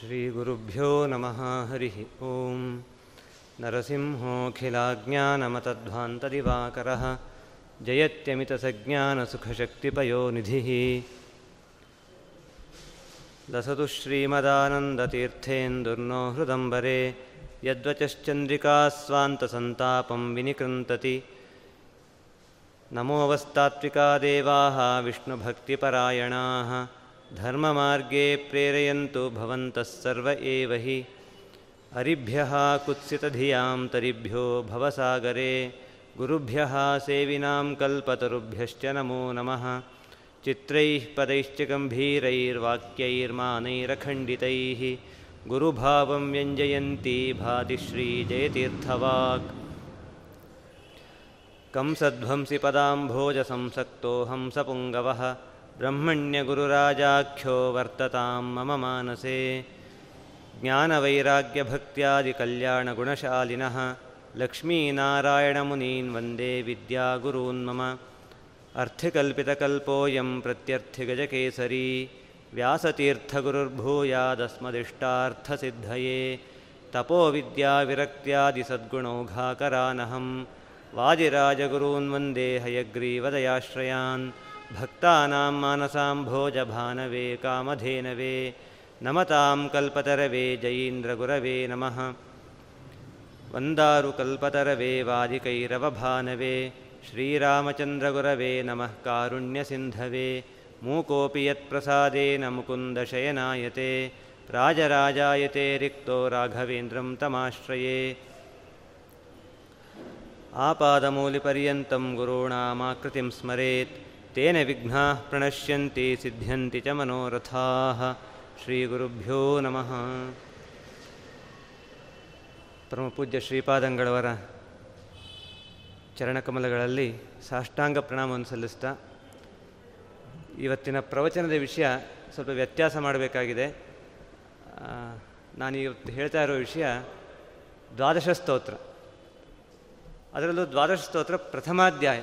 श्रीगुरुभ्यो नमः, हरिः ॐ नरसिंहोऽखिलाज्ञानमतध्वान्तदिवाकरः, जयत्यमितसज्ञानसुखशक्तिपयोनिधिः। लसतु श्रीमदानन्दतीर्थेन्दुर्नो हृदम्बरे यद्वचश्चन्द्रिका स्वान्तसन्तापं विनिकृन्तति। नमोऽवस्तात्विका देवाः विष्णुभक्तिपरायणाः। धर्ममार्गे प्रेरयन्तु भवन्तः सर्व एव हि। अरिभ्यः कुत्सितधियां तरिभ्यो भवसागरे। गुरुभ्यः सेविनां कल्पतरुभ्यश्च नमो नमः। चित्रैः पदैश्च गम्भीरैर्वाक्यैर्मानैरखण्डितैः गुरुभावं व्यञ्जयन्ती भाति श्रीजयतीर्थवाक् कंसध्वंसि पदाम्भोजसंसक्तो हंसपुङ्गवः ब्रह्मण्यगुरुराजाख्यो वर्ततां मम मानसे। ज्ञानवैराग्यभक्त्यादिकल्याणगुणशालिनः लक्ष्मीनारायणमुनीन् वन्दे विद्यागुरून् मम। अर्थिकल्पितकल्पोऽयं प्रत्यर्थिगजकेसरी। व्यासतीर्थगुरुर्भूयादस्मदिष्टार्थसिद्धये। तपोविद्याविरक्त्यादिसद्गुणौघाकरानहं वाजिराजगुरून् वन्दे हयग्रीवदयाश्रयान् भक्तानां मानसां भोजभानवे कामधेनवे नमतां कल्पतरवे जयीन्द्रगुरवे नमः। वन्दारुकल्पतरवे वादिकैरवभानवे श्रीरामचन्द्रगुरवे नमः कारुण्यसिन्धवे मूकोऽपि यत्प्रसादेन मुकुन्दशयनायते राजराजायते रिक्तो राघवेन्द्रं तमाश्रये। आपादमूलिपर्यन्तं गुरूणामाकृतिं स्मरेत् ತೇನ ವಿಘ್ನಾ ಪ್ರಣಶ್ಯಂತಿ ಸಿದ್ಧ್ಯಂತಿ ಚ ಮನೋರಥಾ. ಶ್ರೀಗುರುಭ್ಯೋ ನಮಃ. ಪರಮ ಪೂಜ್ಯ ಶ್ರೀಪಾದಂಗಳವರ ಚರಣಕಮಲಗಳಲ್ಲಿ ಸಾಷ್ಟಾಂಗ ಪ್ರಣಾಮವನ್ನು ಸಲ್ಲಿಸ್ತಾ ಇವತ್ತಿನ ಪ್ರವಚನದ ವಿಷಯ ಸ್ವಲ್ಪ ವ್ಯತ್ಯಾಸ ಮಾಡಬೇಕಾಗಿದೆ. ನಾನು ಇವತ್ತು ಹೇಳ್ತಾ ಇರೋ ವಿಷಯ ದ್ವಾದಶ ಸ್ತೋತ್ರ. ಅದರಲ್ಲೂ ದ್ವಾದಶ ಸ್ತೋತ್ರ ಪ್ರಥಮಾಧ್ಯಾಯ.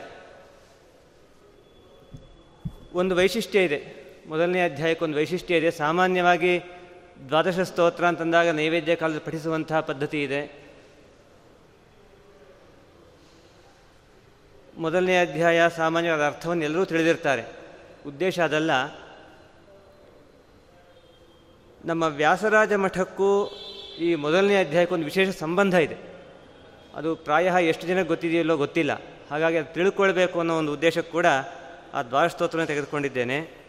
ಒಂದು ವೈಶಿಷ್ಟ್ಯ ಇದೆ. ಮೊದಲನೇ ಅಧ್ಯಾಯಕ್ಕೊಂದು ವೈಶಿಷ್ಟ್ಯ ಇದೆ. ಸಾಮಾನ್ಯವಾಗಿ ದ್ವಾದಶ ಸ್ತೋತ್ರ ಅಂತಂದಾಗ ನೈವೇದ್ಯ ಕಾಲದಲ್ಲಿ ಪಠಿಸುವಂತಹ ಪದ್ಧತಿ ಇದೆ. ಮೊದಲನೇ ಅಧ್ಯಾಯ ಸಾಮಾನ್ಯವಾದ ಅರ್ಥವನ್ನು ಎಲ್ಲರೂ ತಿಳಿದಿರ್ತಾರೆ. ಉದ್ದೇಶ ಅದಲ್ಲ. ನಮ್ಮ ವ್ಯಾಸರಾಜ ಮಠಕ್ಕೂ ಈ ಮೊದಲನೇ ಅಧ್ಯಾಯಕ್ಕೊಂದು ವಿಶೇಷ ಸಂಬಂಧ ಇದೆ. ಅದು ಪ್ರಾಯ ಎಷ್ಟು ಜನಕ್ಕೆ ಗೊತ್ತಿದೆಯಲ್ಲೋ ಗೊತ್ತಿಲ್ಲ. ಹಾಗಾಗಿ ಅದು ತಿಳ್ಕೊಳ್ಬೇಕು ಅನ್ನೋ ಒಂದು ಉದ್ದೇಶಕ್ಕೆ ಕೂಡ ಆ ದ್ವಾರಸ್ತೋತ್ರ ತೆಗೆದುಕೊಂಡಿದ್ದೇನೆ.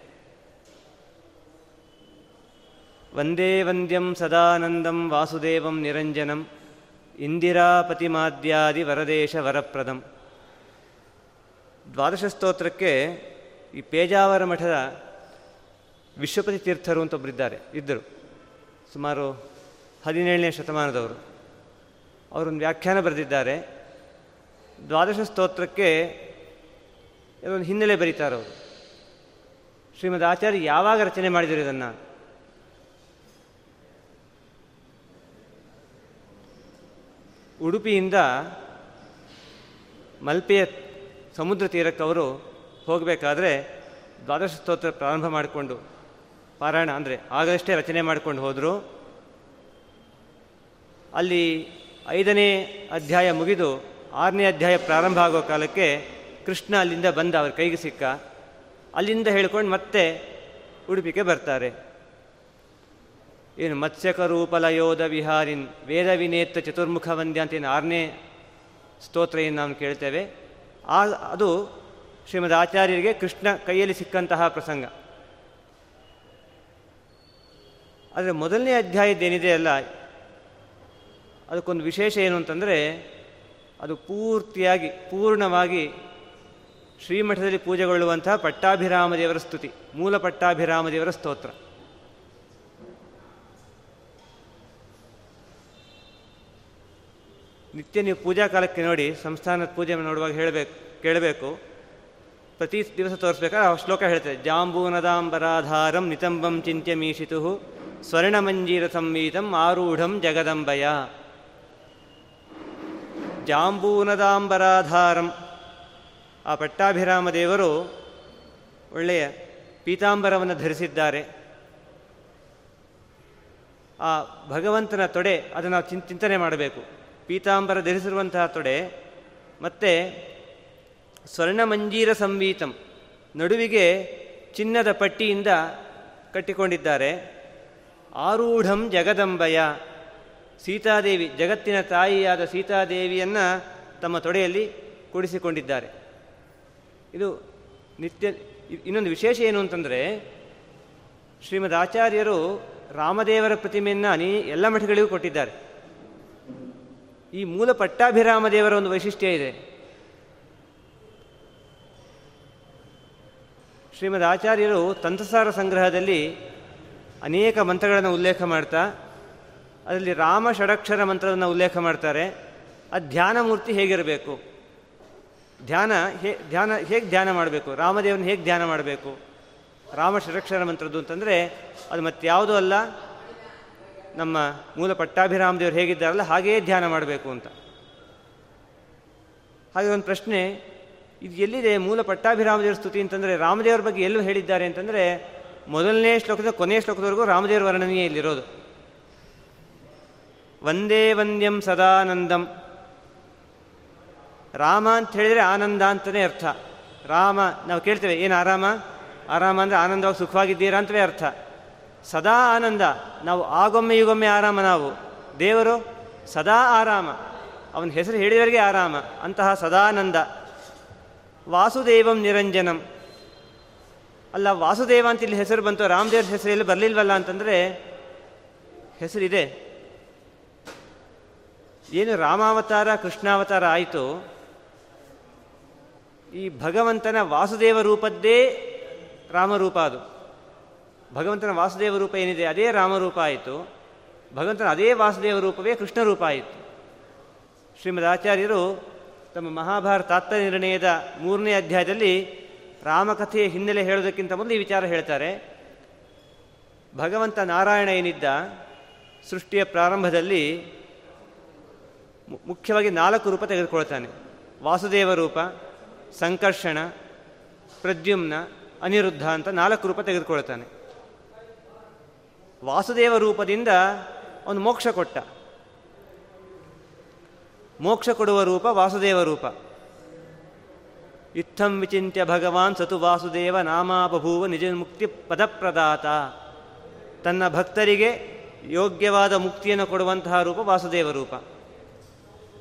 ವಂದೇ ವಂದ್ಯಂ ಸದಾನಂದಂ ವಾಸುದೇವಂ ನಿರಂಜನಂ ಇಂದಿರಾಪತಿಮಾದ್ಯಾದಿ ವರದೇಶ ವರಪ್ರದಂ. ದ್ವಾದಶ ಸ್ತೋತ್ರಕ್ಕೆ ಈ ಪೇಜಾವರ ಮಠದ ವಿಶ್ವಪತಿ ತೀರ್ಥರು ಅಂತ ಒಬ್ಬರಿದ್ದಾರೆ ಇದ್ದರು. ಸುಮಾರು ಹದಿನೇಳನೇ ಶತಮಾನದವರು. ಅವರೊಂದು ವ್ಯಾಖ್ಯಾನ ಬರೆದಿದ್ದಾರೆ. ದ್ವಾದಶ ಸ್ತೋತ್ರಕ್ಕೆ ಒಂದು ಹಿನ್ನೆಲೆ ಬರೀತಾರೆ ಅವರು ಶ್ರೀಮದ್ ಆಚಾರ್ಯ ಯಾವಾಗ ರಚನೆ ಮಾಡಿದರು ಇದನ್ನು? ಉಡುಪಿಯಿಂದ ಮಲ್ಪೆಯ ಸಮುದ್ರ ತೀರಕ್ಕೆ ಅವರು ಹೋಗಬೇಕಾದ್ರೆ ದ್ವಾದಶ ಸ್ತೋತ್ರ ಪ್ರಾರಂಭ ಮಾಡಿಕೊಂಡು ಪಾರಾಯಣ ಅಂದರೆ ಆಗಷ್ಟೇ ರಚನೆ ಮಾಡಿಕೊಂಡು ಹೋದರು. ಅಲ್ಲಿ ಐದನೇ ಅಧ್ಯಾಯ ಮುಗಿದು ಆರನೇ ಅಧ್ಯಾಯ ಪ್ರಾರಂಭ ಆಗೋ ಕಾಲಕ್ಕೆ ಕೃಷ್ಣ ಅಲ್ಲಿಂದ ಬಂದ ಅವ್ರ ಕೈಗೆ ಸಿಕ್ಕ. ಅಲ್ಲಿಂದ ಹೇಳ್ಕೊಂಡು ಮತ್ತೆ ಉಡುಪಿಗೆ ಬರ್ತಾರೆ. ಏನು ಮತ್ಸ್ಯಕರೂಪಲಯೋಧ ವಿಹಾರಿನ್ ವೇದ ವಿನೇತ ಚತುರ್ಮುಖ ವಂದ್ಯ ಅಂತ ಏನು ಆರನೇ ಸ್ತೋತ್ರ ಏನು ನಾವು ಕೇಳ್ತೇವೆ. ಆ, ಅದು ಶ್ರೀಮದ್ ಆಚಾರ್ಯರಿಗೆ ಕೃಷ್ಣ ಕೈಯಲ್ಲಿ ಸಿಕ್ಕಂತಹ ಪ್ರಸಂಗ. ಆದರೆ ಮೊದಲನೇ ಅಧ್ಯಾಯದ್ದೇನಿದೆ ಅಲ್ಲ, ಅದಕ್ಕೊಂದು ವಿಶೇಷ ಏನು ಅಂತಂದರೆ ಅದು ಪೂರ್ತಿಯಾಗಿ, ಪೂರ್ಣವಾಗಿ ಶ್ರೀಮಠದಲ್ಲಿ ಪೂಜೆಗೊಳ್ಳುವಂತಹ ಪಟ್ಟಾಭಿರಾಮ ದೇವರ ಸ್ತುತಿ, ಮೂಲ ಪಟ್ಟಾಭಿರಾಮ ದೇವರ ಸ್ತೋತ್ರ. ನಿತ್ಯ ನೀವು ಪೂಜಾ ಕಾಲಕ್ಕೆ ನೋಡಿ, ಸಂಸ್ಥಾನದ ಪೂಜೆ ನೋಡುವಾಗ ಹೇಳಬೇಕು, ಕೇಳಬೇಕು. ಪ್ರತಿ ದಿವಸ ತೋರಿಸ್ಬೇಕಾದ್ರೆ ಆ ಶ್ಲೋಕ ಹೇಳ್ತದೆ, ಜಾಂಬೂನದಾಂಬರಾಧಾರಂ ನಿತಂಬಂ ಚಿಂತ್ಯ ಮೀಶಿತು ಸ್ವರ್ಣಮಂಜೀರ ಸಂವೀತಂ ಆರೂಢಂ ಜಗದಂಬಯ. ಜಾಂಬೂನದಾಂಬರಾಧಾರಂ ಆ ಪಟ್ಟಾಭಿರಾಮ ದೇವರು ಒಳ್ಳೆಯ ಪೀತಾಂಬರವನ್ನು ಧರಿಸಿದ್ದಾರೆ. ಆ ಭಗವಂತನ ತೊಡೆ, ಅದನ್ನು ನಾವು ಚಿನ್ ಚಿಂತನೆ ಮಾಡಬೇಕು. ಪೀತಾಂಬರ ಧರಿಸಿರುವಂತಹ ತೊಡೆ, ಮತ್ತು ಸ್ವರ್ಣಮಂಜೀರ ಸಂವೀತಂ, ನಡುವಿಗೆ ಚಿನ್ನದ ಪಟ್ಟಿಯಿಂದ ಕಟ್ಟಿಕೊಂಡಿದ್ದಾರೆ. ಆರೂಢಂ ಜಗದಂಬಯ, ಸೀತಾದೇವಿ, ಜಗತ್ತಿನ ತಾಯಿಯಾದ ಸೀತಾದೇವಿಯನ್ನು ತಮ್ಮ ತೊಡೆಯಲ್ಲಿ ಕೂಡಿಸಿಕೊಂಡಿದ್ದಾರೆ. ಇದು ನಿತ್ಯ, ಇನ್ನೊಂದು ವಿಶೇಷ ಏನು ಅಂತಂದರೆ, ಶ್ರೀಮದ್ ಆಚಾರ್ಯರು ರಾಮದೇವರ ಪ್ರತಿಮೆಯನ್ನು ಅನೇ, ಎಲ್ಲ ಮಠಗಳಿಗೂ ಕೊಟ್ಟಿದ್ದಾರೆ. ಈ ಮೂಲ ಪಟ್ಟಾಭಿರಾಮ ದೇವರ ಒಂದು ವೈಶಿಷ್ಟ್ಯ ಇದೆ. ಶ್ರೀಮದ್ ಆಚಾರ್ಯರು ತಂತ್ರಸಾರ ಸಂಗ್ರಹದಲ್ಲಿ ಅನೇಕ ಮಂತ್ರಗಳನ್ನು ಉಲ್ಲೇಖ ಮಾಡ್ತಾ, ಅದರಲ್ಲಿ ರಾಮ ಷಡಕ್ಷರ ಮಂತ್ರವನ್ನು ಉಲ್ಲೇಖ ಮಾಡ್ತಾರೆ. ಆ ಧ್ಯಾನ ಮೂರ್ತಿ ಹೇಗಿರಬೇಕು? ಧ್ಯಾನ ಹೇ, ಧ್ಯಾನ ಹೇಗೆ ಧ್ಯಾನ ಮಾಡಬೇಕು? ರಾಮದೇವನ ಹೇಗೆ ಧ್ಯಾನ ಮಾಡಬೇಕು? ರಾಮ ಷಡಕ್ಷರ ಮಂತ್ರದ್ದು ಅಂತಂದರೆ ಅದು ಮತ್ತಾವುದೂ ಅಲ್ಲ, ನಮ್ಮ ಮೂಲ ಪಟ್ಟಾಭಿರಾಮದೇವರು ಹೇಗಿದ್ದಾರಲ್ಲ ಹಾಗೆಯೇ ಧ್ಯಾನ ಮಾಡಬೇಕು ಅಂತ. ಹಾಗೆ ಒಂದು ಪ್ರಶ್ನೆ, ಇದು ಎಲ್ಲಿದೆ ಮೂಲ ಪಟ್ಟಾಭಿರಾಮದೇವರ ಸ್ತುತಿ ಅಂತಂದರೆ ರಾಮದೇವರ ಬಗ್ಗೆ ಎಲ್ಲೂ ಹೇಳಿದ್ದಾರೆ ಅಂತಂದರೆ ಮೊದಲನೇ ಶ್ಲೋಕದ ಕೊನೆಯ ಶ್ಲೋಕದವರೆಗೂ ರಾಮದೇವರ ವರ್ಣನೆಯೇ ಇಲ್ಲಿರೋದು. ವಂದೇ ವಂದ್ಯಂ ಸದಾನಂದಂ ರಾಮ ಅಂತ ಹೇಳಿದರೆ ಆನಂದ ಅಂತಲೇ ಅರ್ಥ. ರಾಮ, ನಾವು ಕೇಳ್ತೇವೆ, ಏನು ಆರಾಮ? ಆರಾಮ ಅಂದರೆ ಆನಂದವಾಗಿ ಸುಖವಾಗಿದ್ದೀರಾ ಅಂತಲೇ ಅರ್ಥ. ಸದಾ ಆನಂದ, ನಾವು ಆಗೊಮ್ಮೆ ಈಗೊಮ್ಮೆ ಆರಾಮ ನಾವು. ದೇವರು ಸದಾ ಆರಾಮ. ಅವನ ಹೆಸರು ಹೇಳಿದವರಿಗೆ ಆರಾಮ. ಅಂತಹ ಸದಾನಂದ. ವಾಸುದೇವಂ ನಿರಂಜನಂ. ಅಲ್ಲ, ವಾಸುದೇವ ಅಂತ ಇಲ್ಲಿ ಹೆಸರು ಬಂತು, ರಾಮದೇವ್ರ ಹೆಸರು ಎಲ್ಲಿ ಬರಲಿಲ್ವಲ್ಲ ಅಂತಂದರೆ ಹೆಸರಿದೆ. ಏನು ರಾಮಾವತಾರ, ಕೃಷ್ಣಾವತಾರ ಆಯಿತು. ಈ ಭಗವಂತನ ವಾಸುದೇವ ರೂಪದ್ದೇ ರಾಮರೂಪ ಅದು. ಭಗವಂತನ ವಾಸುದೇವ ರೂಪ ಏನಿದೆ, ಅದೇ ರಾಮರೂಪ ಆಯಿತು. ಭಗವಂತನ ಅದೇ ವಾಸುದೇವ ರೂಪವೇ ಕೃಷ್ಣ ರೂಪ ಆಯಿತು. ಶ್ರೀಮದ್ ಆಚಾರ್ಯರು ತಮ್ಮ ಮಹಾಭಾರತ ನಿರ್ಣಯದ ಮೂರನೇ ಅಧ್ಯಾಯದಲ್ಲಿ ರಾಮಕಥೆಯ ಹಿನ್ನೆಲೆ ಹೇಳೋದಕ್ಕಿಂತ ಮೊದಲು ಈ ವಿಚಾರ ಹೇಳ್ತಾರೆ. ಭಗವಂತ ನಾರಾಯಣ ಏನಿದ್ದ, ಸೃಷ್ಟಿಯ ಪ್ರಾರಂಭದಲ್ಲಿ ಮುಖ್ಯವಾಗಿ ನಾಲ್ಕು ರೂಪ ತೆಗೆದುಕೊಳ್ತಾನೆ. ವಾಸುದೇವ ರೂಪ ಸಂಕರ್ಷಣ, ಪ್ರದ್ಯುಮ್ನ, ಅನಿರುದ್ಧ ಅಂತ ನಾಲ್ಕು ರೂಪ ತೆಗೆದುಕೊಳ್ತಾನೆ. ವಾಸುದೇವ ರೂಪದಿಂದ ಅವನು ಮೋಕ್ಷ ಕೊಟ್ಟ. ಮೋಕ್ಷ ಕೊಡುವ ರೂಪ ವಾಸುದೇವ ರೂಪ. ಇತ್ತಂ ವಿಚಿತ್ಯ ಭಗವಾನ್ ಸತು ವಾಸುದೇವ ನಾಮಾಬಭೂವ ನಿಜ ಮುಕ್ತಿ ಪದಪ್ರದಾತ. ತನ್ನ ಭಕ್ತರಿಗೆ ಯೋಗ್ಯವಾದ ಮುಕ್ತಿಯನ್ನು ಕೊಡುವಂತಹ ರೂಪ ವಾಸುದೇವ ರೂಪ.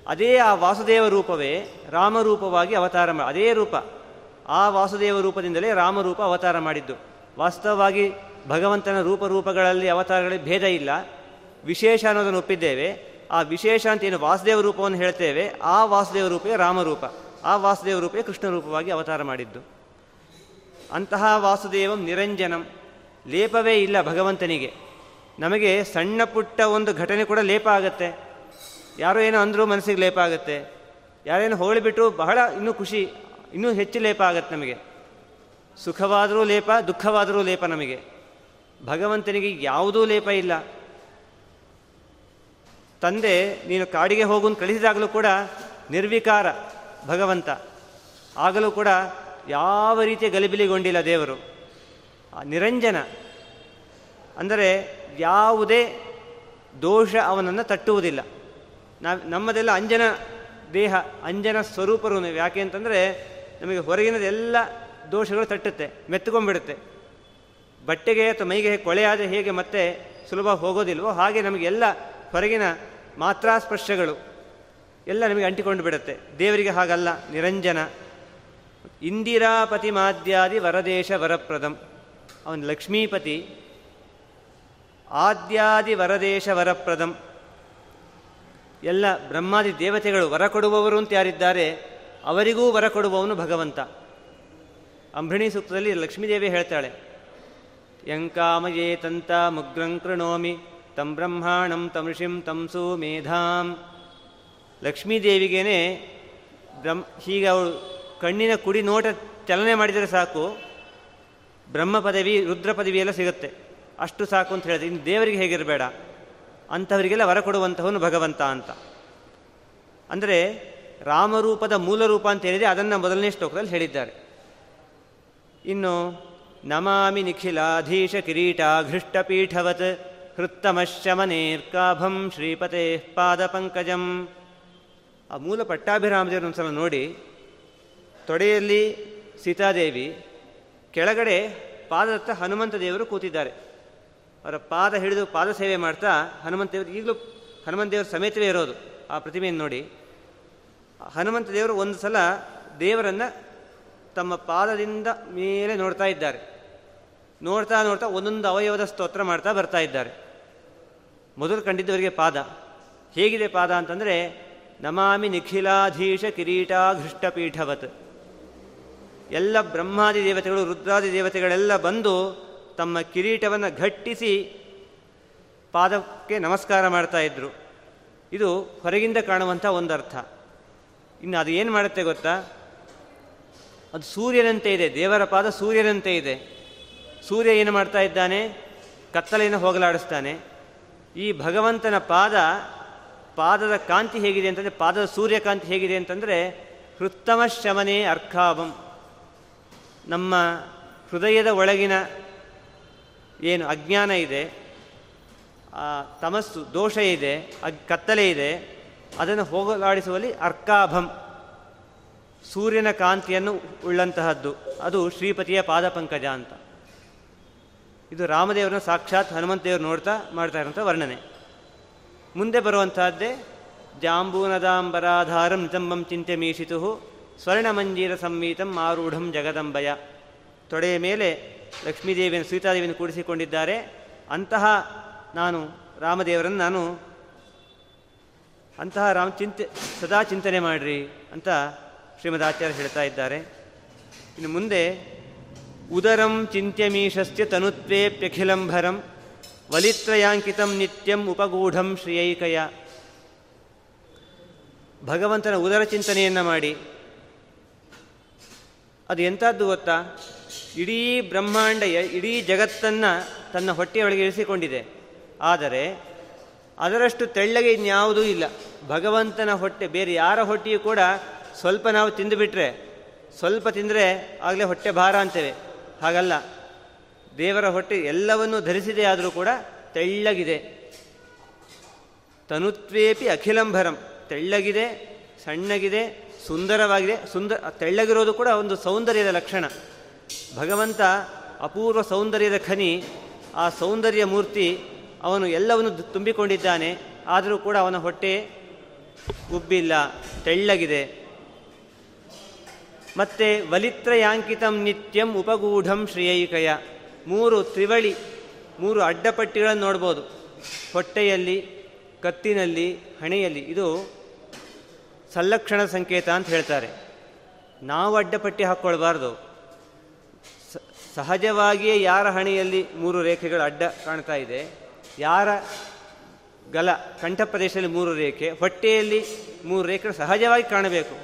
ಅದೇ ಆ ವಾಸುದೇವ ರೂಪವೇ ರಾಮರೂಪವಾಗಿ ಅವತಾರ ಮಾಡಿ ಅದೇ ರೂಪ. ಆ ವಾಸುದೇವ ರೂಪದಿಂದಲೇ ರಾಮರೂಪ ಅವತಾರ ಮಾಡಿದ್ದು. ವಾಸ್ತವವಾಗಿ ಭಗವಂತನ ರೂಪಗಳಲ್ಲಿ ಅವತಾರಗಳಲ್ಲಿ ಭೇದ ಇಲ್ಲ. ವಿಶೇಷ ಅನ್ನೋದನ್ನು ಒಪ್ಪಿದ್ದೇವೆ. ಆ ವಿಶೇಷ ಅಂತ ಏನು ವಾಸುದೇವ ರೂಪವನ್ನು ಹೇಳ್ತೇವೆ, ಆ ವಾಸುದೇವ ರೂಪವೇ ರಾಮರೂಪ. ಆ ವಾಸುದೇವ ರೂಪವೇ ಕೃಷ್ಣ ರೂಪವಾಗಿ ಅವತಾರ ಮಾಡಿದ್ದು. ಅಂತಹ ವಾಸುದೇವಂ ನಿರಂಜನಂ. ಲೇಪವೇ ಇಲ್ಲ ಭಗವಂತನಿಗೆ. ನಮಗೆ ಸಣ್ಣ ಪುಟ್ಟ ಒಂದು ಘಟನೆ ಕೂಡ ಲೇಪ ಆಗತ್ತೆ. ಯಾರೋ ಏನೋ ಅಂದರೂ ಮನಸ್ಸಿಗೆ ಲೇಪ ಆಗುತ್ತೆ. ಯಾರೇನೋ ಹೋಳಿಬಿಟ್ರು ಬಹಳ ಇನ್ನೂ ಖುಷಿ, ಇನ್ನೂ ಹೆಚ್ಚು ಲೇಪ ಆಗತ್ತೆ ನಮಗೆ. ಸುಖವಾದರೂ ಲೇಪ, ದುಃಖವಾದರೂ ಲೇಪ ನಮಗೆ. ಭಗವಂತನಿಗೆ ಯಾವುದೂ ಲೇಪ ಇಲ್ಲ. ತಂದೆ, ನೀನು ಕಾಡಿಗೆ ಹೋಗು ಕಳಿಸಿದಾಗಲೂ ಕೂಡ ನಿರ್ವಿಕಾರ ಭಗವಂತ. ಆಗಲೂ ಕೂಡ ಯಾವ ರೀತಿಯ ಗಲಿಬಿಲಿಗೊಂಡಿಲ್ಲ ದೇವರು. ನಿರಂಜನ. ಅಂದರೆ ಯಾವುದೇ ದೋಷ ಅವನನ್ನು ತಟ್ಟುವುದಿಲ್ಲ. ನಾವು ನಮ್ಮದೆಲ್ಲ ಅಂಜನ ದೇಹ, ಅಂಜನ ಸ್ವರೂಪರು ಯಾಕೆ ಅಂತಂದರೆ ನಮಗೆ ಹೊರಗಿನದೆಲ್ಲ ದೋಷಗಳು ತಟ್ಟುತ್ತೆ ಮೆತ್ತುಕೊಂಡ್ಬಿಡುತ್ತೆ ಬಟ್ಟೆಗೆ ಅಥವಾ ಮೈಗೆ ಕೊಳೆಯಾದ ಹೇಗೆ ಮತ್ತೆ ಸುಲಭ ಹೋಗೋದಿಲ್ವೋ ಹಾಗೆ ನಮಗೆಲ್ಲ ಹೊರಗಿನ ಮಾತ್ರಾ ಸ್ಪರ್ಶಗಳು ಎಲ್ಲ ನಮಗೆ ಅಂಟಿಕೊಂಡು ಬಿಡುತ್ತೆ ದೇವರಿಗೆ ಹಾಗಲ್ಲ, ನಿರಂಜನ. ಇಂದಿರಾಪತಿ ಮಾದ್ಯಾದಿ ವರದೇಶ ವರಪ್ರದಂ. ಅವನು ಲಕ್ಷ್ಮೀಪತಿ. ಆದ್ಯಾದಿ ವರದೇಶ ವರಪ್ರದಂ. ಎಲ್ಲ ಬ್ರಹ್ಮಾದಿ ದೇವತೆಗಳು ವರ ಕೊಡುವವರು ಅಂತ ಯಾರಿದ್ದಾರೆ, ಅವರಿಗೂ ವರ ಕೊಡುವವನು ಭಗವಂತ. ಅಂಬೃಣಿ ಸೂಕ್ತದಲ್ಲಿ ಲಕ್ಷ್ಮೀದೇವಿ ಹೇಳ್ತಾಳೆ ಯಂಕಾಮಯೇ ತಂತ ಮುಗ್ರಂ ಕೃಣೋಮಿ, ತಂ ಬ್ರಹ್ಮಾಣಂ ತಂ ಋಷಿಂ ತಂಸು ಮೇಧಾಂ ಲಕ್ಷ್ಮೀದೇವಿಗೇನೆ ಬ್ರಹ್ಮ ಹೀಗೆ ಅವಳು ಕಣ್ಣಿನ ಕುಡಿ ನೋಟ ಚಲನೆ ಮಾಡಿದರೆ ಸಾಕು, ಬ್ರಹ್ಮ ಪದವಿ, ರುದ್ರ ಪದವಿ ಎಲ್ಲ ಸಿಗುತ್ತೆ. ಅಷ್ಟು ಸಾಕು ಅಂತ ಹೇಳಿದೆ ಇನ್ನು ದೇವರಿಗೆ ಹೇಗಿರಬೇಡ. ಅಂಥವರಿಗೆಲ್ಲ ವರ ಕೊಡುವಂಥವನು ಭಗವಂತ ಅಂತ. ಅಂದರೆ ರಾಮರೂಪದ ಮೂಲ ರೂಪ ಅಂತ ಹೇಳಿದರೆ ಅದನ್ನು ಮೊದಲನೇ ಶ್ಲೋಕದಲ್ಲಿ ಹೇಳಿದ್ದಾರೆ. ಇನ್ನು ನಮಾಮಿ ನಿಖಿಲಾಧೀಶ ಕಿರೀಟ ಘೃಷ್ಟಪೀಠವತ್ ಹೃತ್ತಮಶಮನೇರ್ಕಾಭಂ ಶ್ರೀಪತೆ ಪಾದಪಂಕಜಂ. ಆ ಮೂಲ ಪಟ್ಟಾಭಿರಾಮದೇವರು ಒಂದ್ಸಲ ನೋಡಿ. ತೊಡೆಯಲ್ಲಿ ಸೀತಾದೇವಿ ಕೆಳಗಡೆ ಪಾದದತ್ತ ಹನುಮಂತ ದೇವರು ಕೂತಿದ್ದಾರೆ. ಅವರ ಪಾದ ಹಿಡಿದು ಪಾದ ಸೇವೆ ಮಾಡ್ತಾ ಹನುಮಂತ ದೇವರು ಈಗಲೂ ಹನುಮಂತ ದೇವರು ಸಮೇತವೇ ಇರೋದು ಆ ಪ್ರತಿಮೆಯನ್ನು ನೋಡಿ. ಹನುಮಂತ ದೇವರು ಒಂದು ಸಲ ದೇವರನ್ನು ತಮ್ಮ ಪಾದದಿಂದ ಮೇಲೆ ನೋಡ್ತಾ ಇದ್ದಾರೆ. ನೋಡ್ತಾ ನೋಡ್ತಾ ಒಂದೊಂದು ಅವಯವದ ಸ್ತೋತ್ರ ಮಾಡ್ತಾ ಬರ್ತಾ ಇದ್ದಾರೆ. ಮೊದಲು ಕಂಡಿದ್ದವರಿಗೆ ಪಾದ. ಹೇಗಿದೆ ಪಾದ ಅಂತಂದರೆ, ನಮಾಮಿ ನಿಖಿಲಾಧೀಶ ಕಿರೀಟಾಘೃಷ್ಟಪೀಠವತ್. ಎಲ್ಲ ಬ್ರಹ್ಮಾದಿ ದೇವತೆಗಳು, ರುದ್ರಾದಿ ದೇವತೆಗಳೆಲ್ಲ ಬಂದು ತಮ್ಮ ಕಿರೀಟವನ್ನು ಘಟ್ಟಿಸಿ ಪಾದಕ್ಕೆ ನಮಸ್ಕಾರ ಮಾಡ್ತಾ ಇದ್ರು. ಇದು ಹೊರಗಿಂದ ಕಾಣುವಂಥ ಒಂದು ಅರ್ಥ ಇನ್ನು ಅದು ಏನು ಮಾಡುತ್ತೆ ಗೊತ್ತಾ? ಅದು ಸೂರ್ಯನಂತೆ ಇದೆ. ದೇವರ ಪಾದ ಸೂರ್ಯನಂತೆ ಇದೆ. ಸೂರ್ಯ ಏನು ಮಾಡ್ತಾ ಇದ್ದಾನೆ? ಕತ್ತಲೆಯನ್ನು ಹೋಗಲಾಡಿಸ್ತಾನೆ. ಈ ಭಗವಂತನ ಪಾದ, ಪಾದದ ಕಾಂತಿ ಹೇಗಿದೆ ಅಂತಂದರೆ, ಪಾದದ ಸೂರ್ಯಕಾಂತಿ ಹೇಗಿದೆ ಅಂತಂದರೆ ಹೃತ್ತಮ ಶಮನೆ ಅರ್ಕಾಭಂ ನಮ್ಮ ಹೃದಯದ ಒಳಗಿನ ಏನು ಅಜ್ಞಾನ ಇದೆ ತಮಸ್ಸು, ದೋಷ ಇದೆ, ಅಗ್, ಕತ್ತಲೆ ಇದೆ, ಅದನ್ನು ಹೋಗಲಾಡಿಸುವಲ್ಲಿ ಅರ್ಕಾಭಂ, ಸೂರ್ಯನ ಕಾಂತಿಯನ್ನು ಉಳ್ಳಂತಹದ್ದು. ಅದು ಶ್ರೀಪತಿಯ ಪಾದಪಂಕಜ ಅಂತ. ಇದು ರಾಮದೇವರನ್ನ ಸಾಕ್ಷಾತ್ ಹನುಮಂತೇವರು ನೋಡ್ತಾ ಮಾಡ್ತಾ ಇರೋಂಥ ವರ್ಣನೆ. ಮುಂದೆ ಬರುವಂತಹದ್ದೇ ಜಾಂಬೂನದಾಂಬರಾಧಾರಂ ನಿತಂಬಂ ಚಿಂತೆ ಮೀಶಿತು ಸ್ವರ್ಣಮಂಜೀರ ಸಂಮೀತಂ ಆರೂಢಂ ಜಗದಂಬಯ. ತೊಡೆಯ ಮೇಲೆ ಲಕ್ಷ್ಮೀದೇವಿಯನ್ನು, ಸೀತಾದೇವಿಯನ್ನು ಕೂಡಿಸಿಕೊಂಡಿದ್ದಾರೆ. ಅಂತಹ ನಾನು ರಾಮದೇವರನ್ನು ನಾನು ಅಂತಹ ರಾಮ ಚಿಂತೆ, ಸದಾ ಚಿಂತನೆ ಮಾಡಿರಿ ಅಂತ ಶ್ರೀಮದ್ ಆಚಾರ್ಯ ಹೇಳ್ತಾ ಇದ್ದಾರೆ. ಇನ್ನು ಮುಂದೆ, ಉದರಂ ಚಿಂತ್ಯಮೀಶಸ್ಯ ತನುತ್ವೇಪ್ಯಖಿಲಂಭರಂ ವಲಿತ್ರಯಾಂಕಿತಂ ನಿತ್ಯಂ ಉಪಗೂಢಂ ಶ್ರೀಯೈಕಯ. ಭಗವಂತನ ಉದರ ಚಿಂತನೆಯನ್ನು ಮಾಡಿ. ಅದು ಎಂಥದ್ದು ಗೊತ್ತಾ? ಇಡೀ ಬ್ರಹ್ಮಾಂಡ ಇಡೀ ಜಗತ್ತನ್ನು ತನ್ನ ಹೊಟ್ಟೆಯೊಳಗೆ ಇರಿಸಿಕೊಂಡಿದೆ. ಆದರೆ, ಅದರಷ್ಟು ತೆಳ್ಳಗೆ ಇನ್ಯಾವುದೂ ಇಲ್ಲ. ಭಗವಂತನ ಹೊಟ್ಟೆ, ಬೇರೆ ಯಾರ ಹೊಟ್ಟೆಯೂ ಕೂಡ ಸ್ವಲ್ಪ ನಾವು ತಿಂದುಬಿಟ್ರೆ, ಸ್ವಲ್ಪ ತಿಂದರೆ ಆಗಲೇ ಹೊಟ್ಟೆ ಭಾರ ಅಂತೇವೆ. ಹಾಗಲ್ಲ. ದೇವರ ಹೊಟ್ಟೆ ಎಲ್ಲವನ್ನೂ ಧರಿಸಿದೆ ಆದರೂ ಕೂಡ ತೆಳ್ಳಗಿದೆ. ತನುತ್ವೇಪಿ ಅಖಿಲಂಭರಂ. ತೆಳ್ಳಗಿದೆ, ಸಣ್ಣಗಿದೆ, ಸುಂದರವಾಗಿದೆ. ಸುಂದರ, ತೆಳ್ಳಗಿರೋದು ಕೂಡ ಒಂದು ಸೌಂದರ್ಯದ ಲಕ್ಷಣ. ಭಗವಂತ ಅಪೂರ್ವ ಸೌಂದರ್ಯದ ಖನಿ, ಆ ಸೌಂದರ್ಯ ಮೂರ್ತಿ ಅವನು ಎಲ್ಲವನ್ನು ತುಂಬಿಕೊಂಡಿದ್ದಾನೆ. ಆದರೂ ಕೂಡ ಅವನ ಹೊಟ್ಟೆ ಉಬ್ಬಿಲ್ಲ, ತೆಳ್ಳಗಿದೆ. ಮತ್ತೆ ವಲಿತ್ರಯಾಂಕಿತಂ ನಿತ್ಯಂ ಉಪಗೂಢಂ ಶ್ರೇಯೈಕಯ. ಮೂರು ತ್ರಿವಳಿ, ಮೂರು ಅಡ್ಡಪಟ್ಟಿಗಳನ್ನು ನೋಡ್ಬೋದು. ಹೊಟ್ಟೆಯಲ್ಲಿ, ಕತ್ತಿನಲ್ಲಿ, ಹಣೆಯಲ್ಲಿ. ಇದು ಸಂಲಕ್ಷಣ ಸಂಕೇತ ಅಂತ ಹೇಳ್ತಾರೆ. ನಾವು ಅಡ್ಡಪಟ್ಟಿ ಹಾಕ್ಕೊಳ್ಬಾರ್ದು. ಸಹಜವಾಗಿಯೇ ಯಾರ ಹಣೆಯಲ್ಲಿ ಮೂರು ರೇಖೆಗಳು ಅಡ್ಡ ಕಾಣ್ತಾ ಇದೆ? ಯಾರ ಗಲ ಕಂಠ ಪ್ರದೇಶದಲ್ಲಿ ಮೂರು ರೇಖೆ, ಹೊಟ್ಟೆಯಲ್ಲಿ ಮೂರು ರೇಖೆಗಳು ಸಹಜವಾಗಿ ಕಾಣಬೇಕು.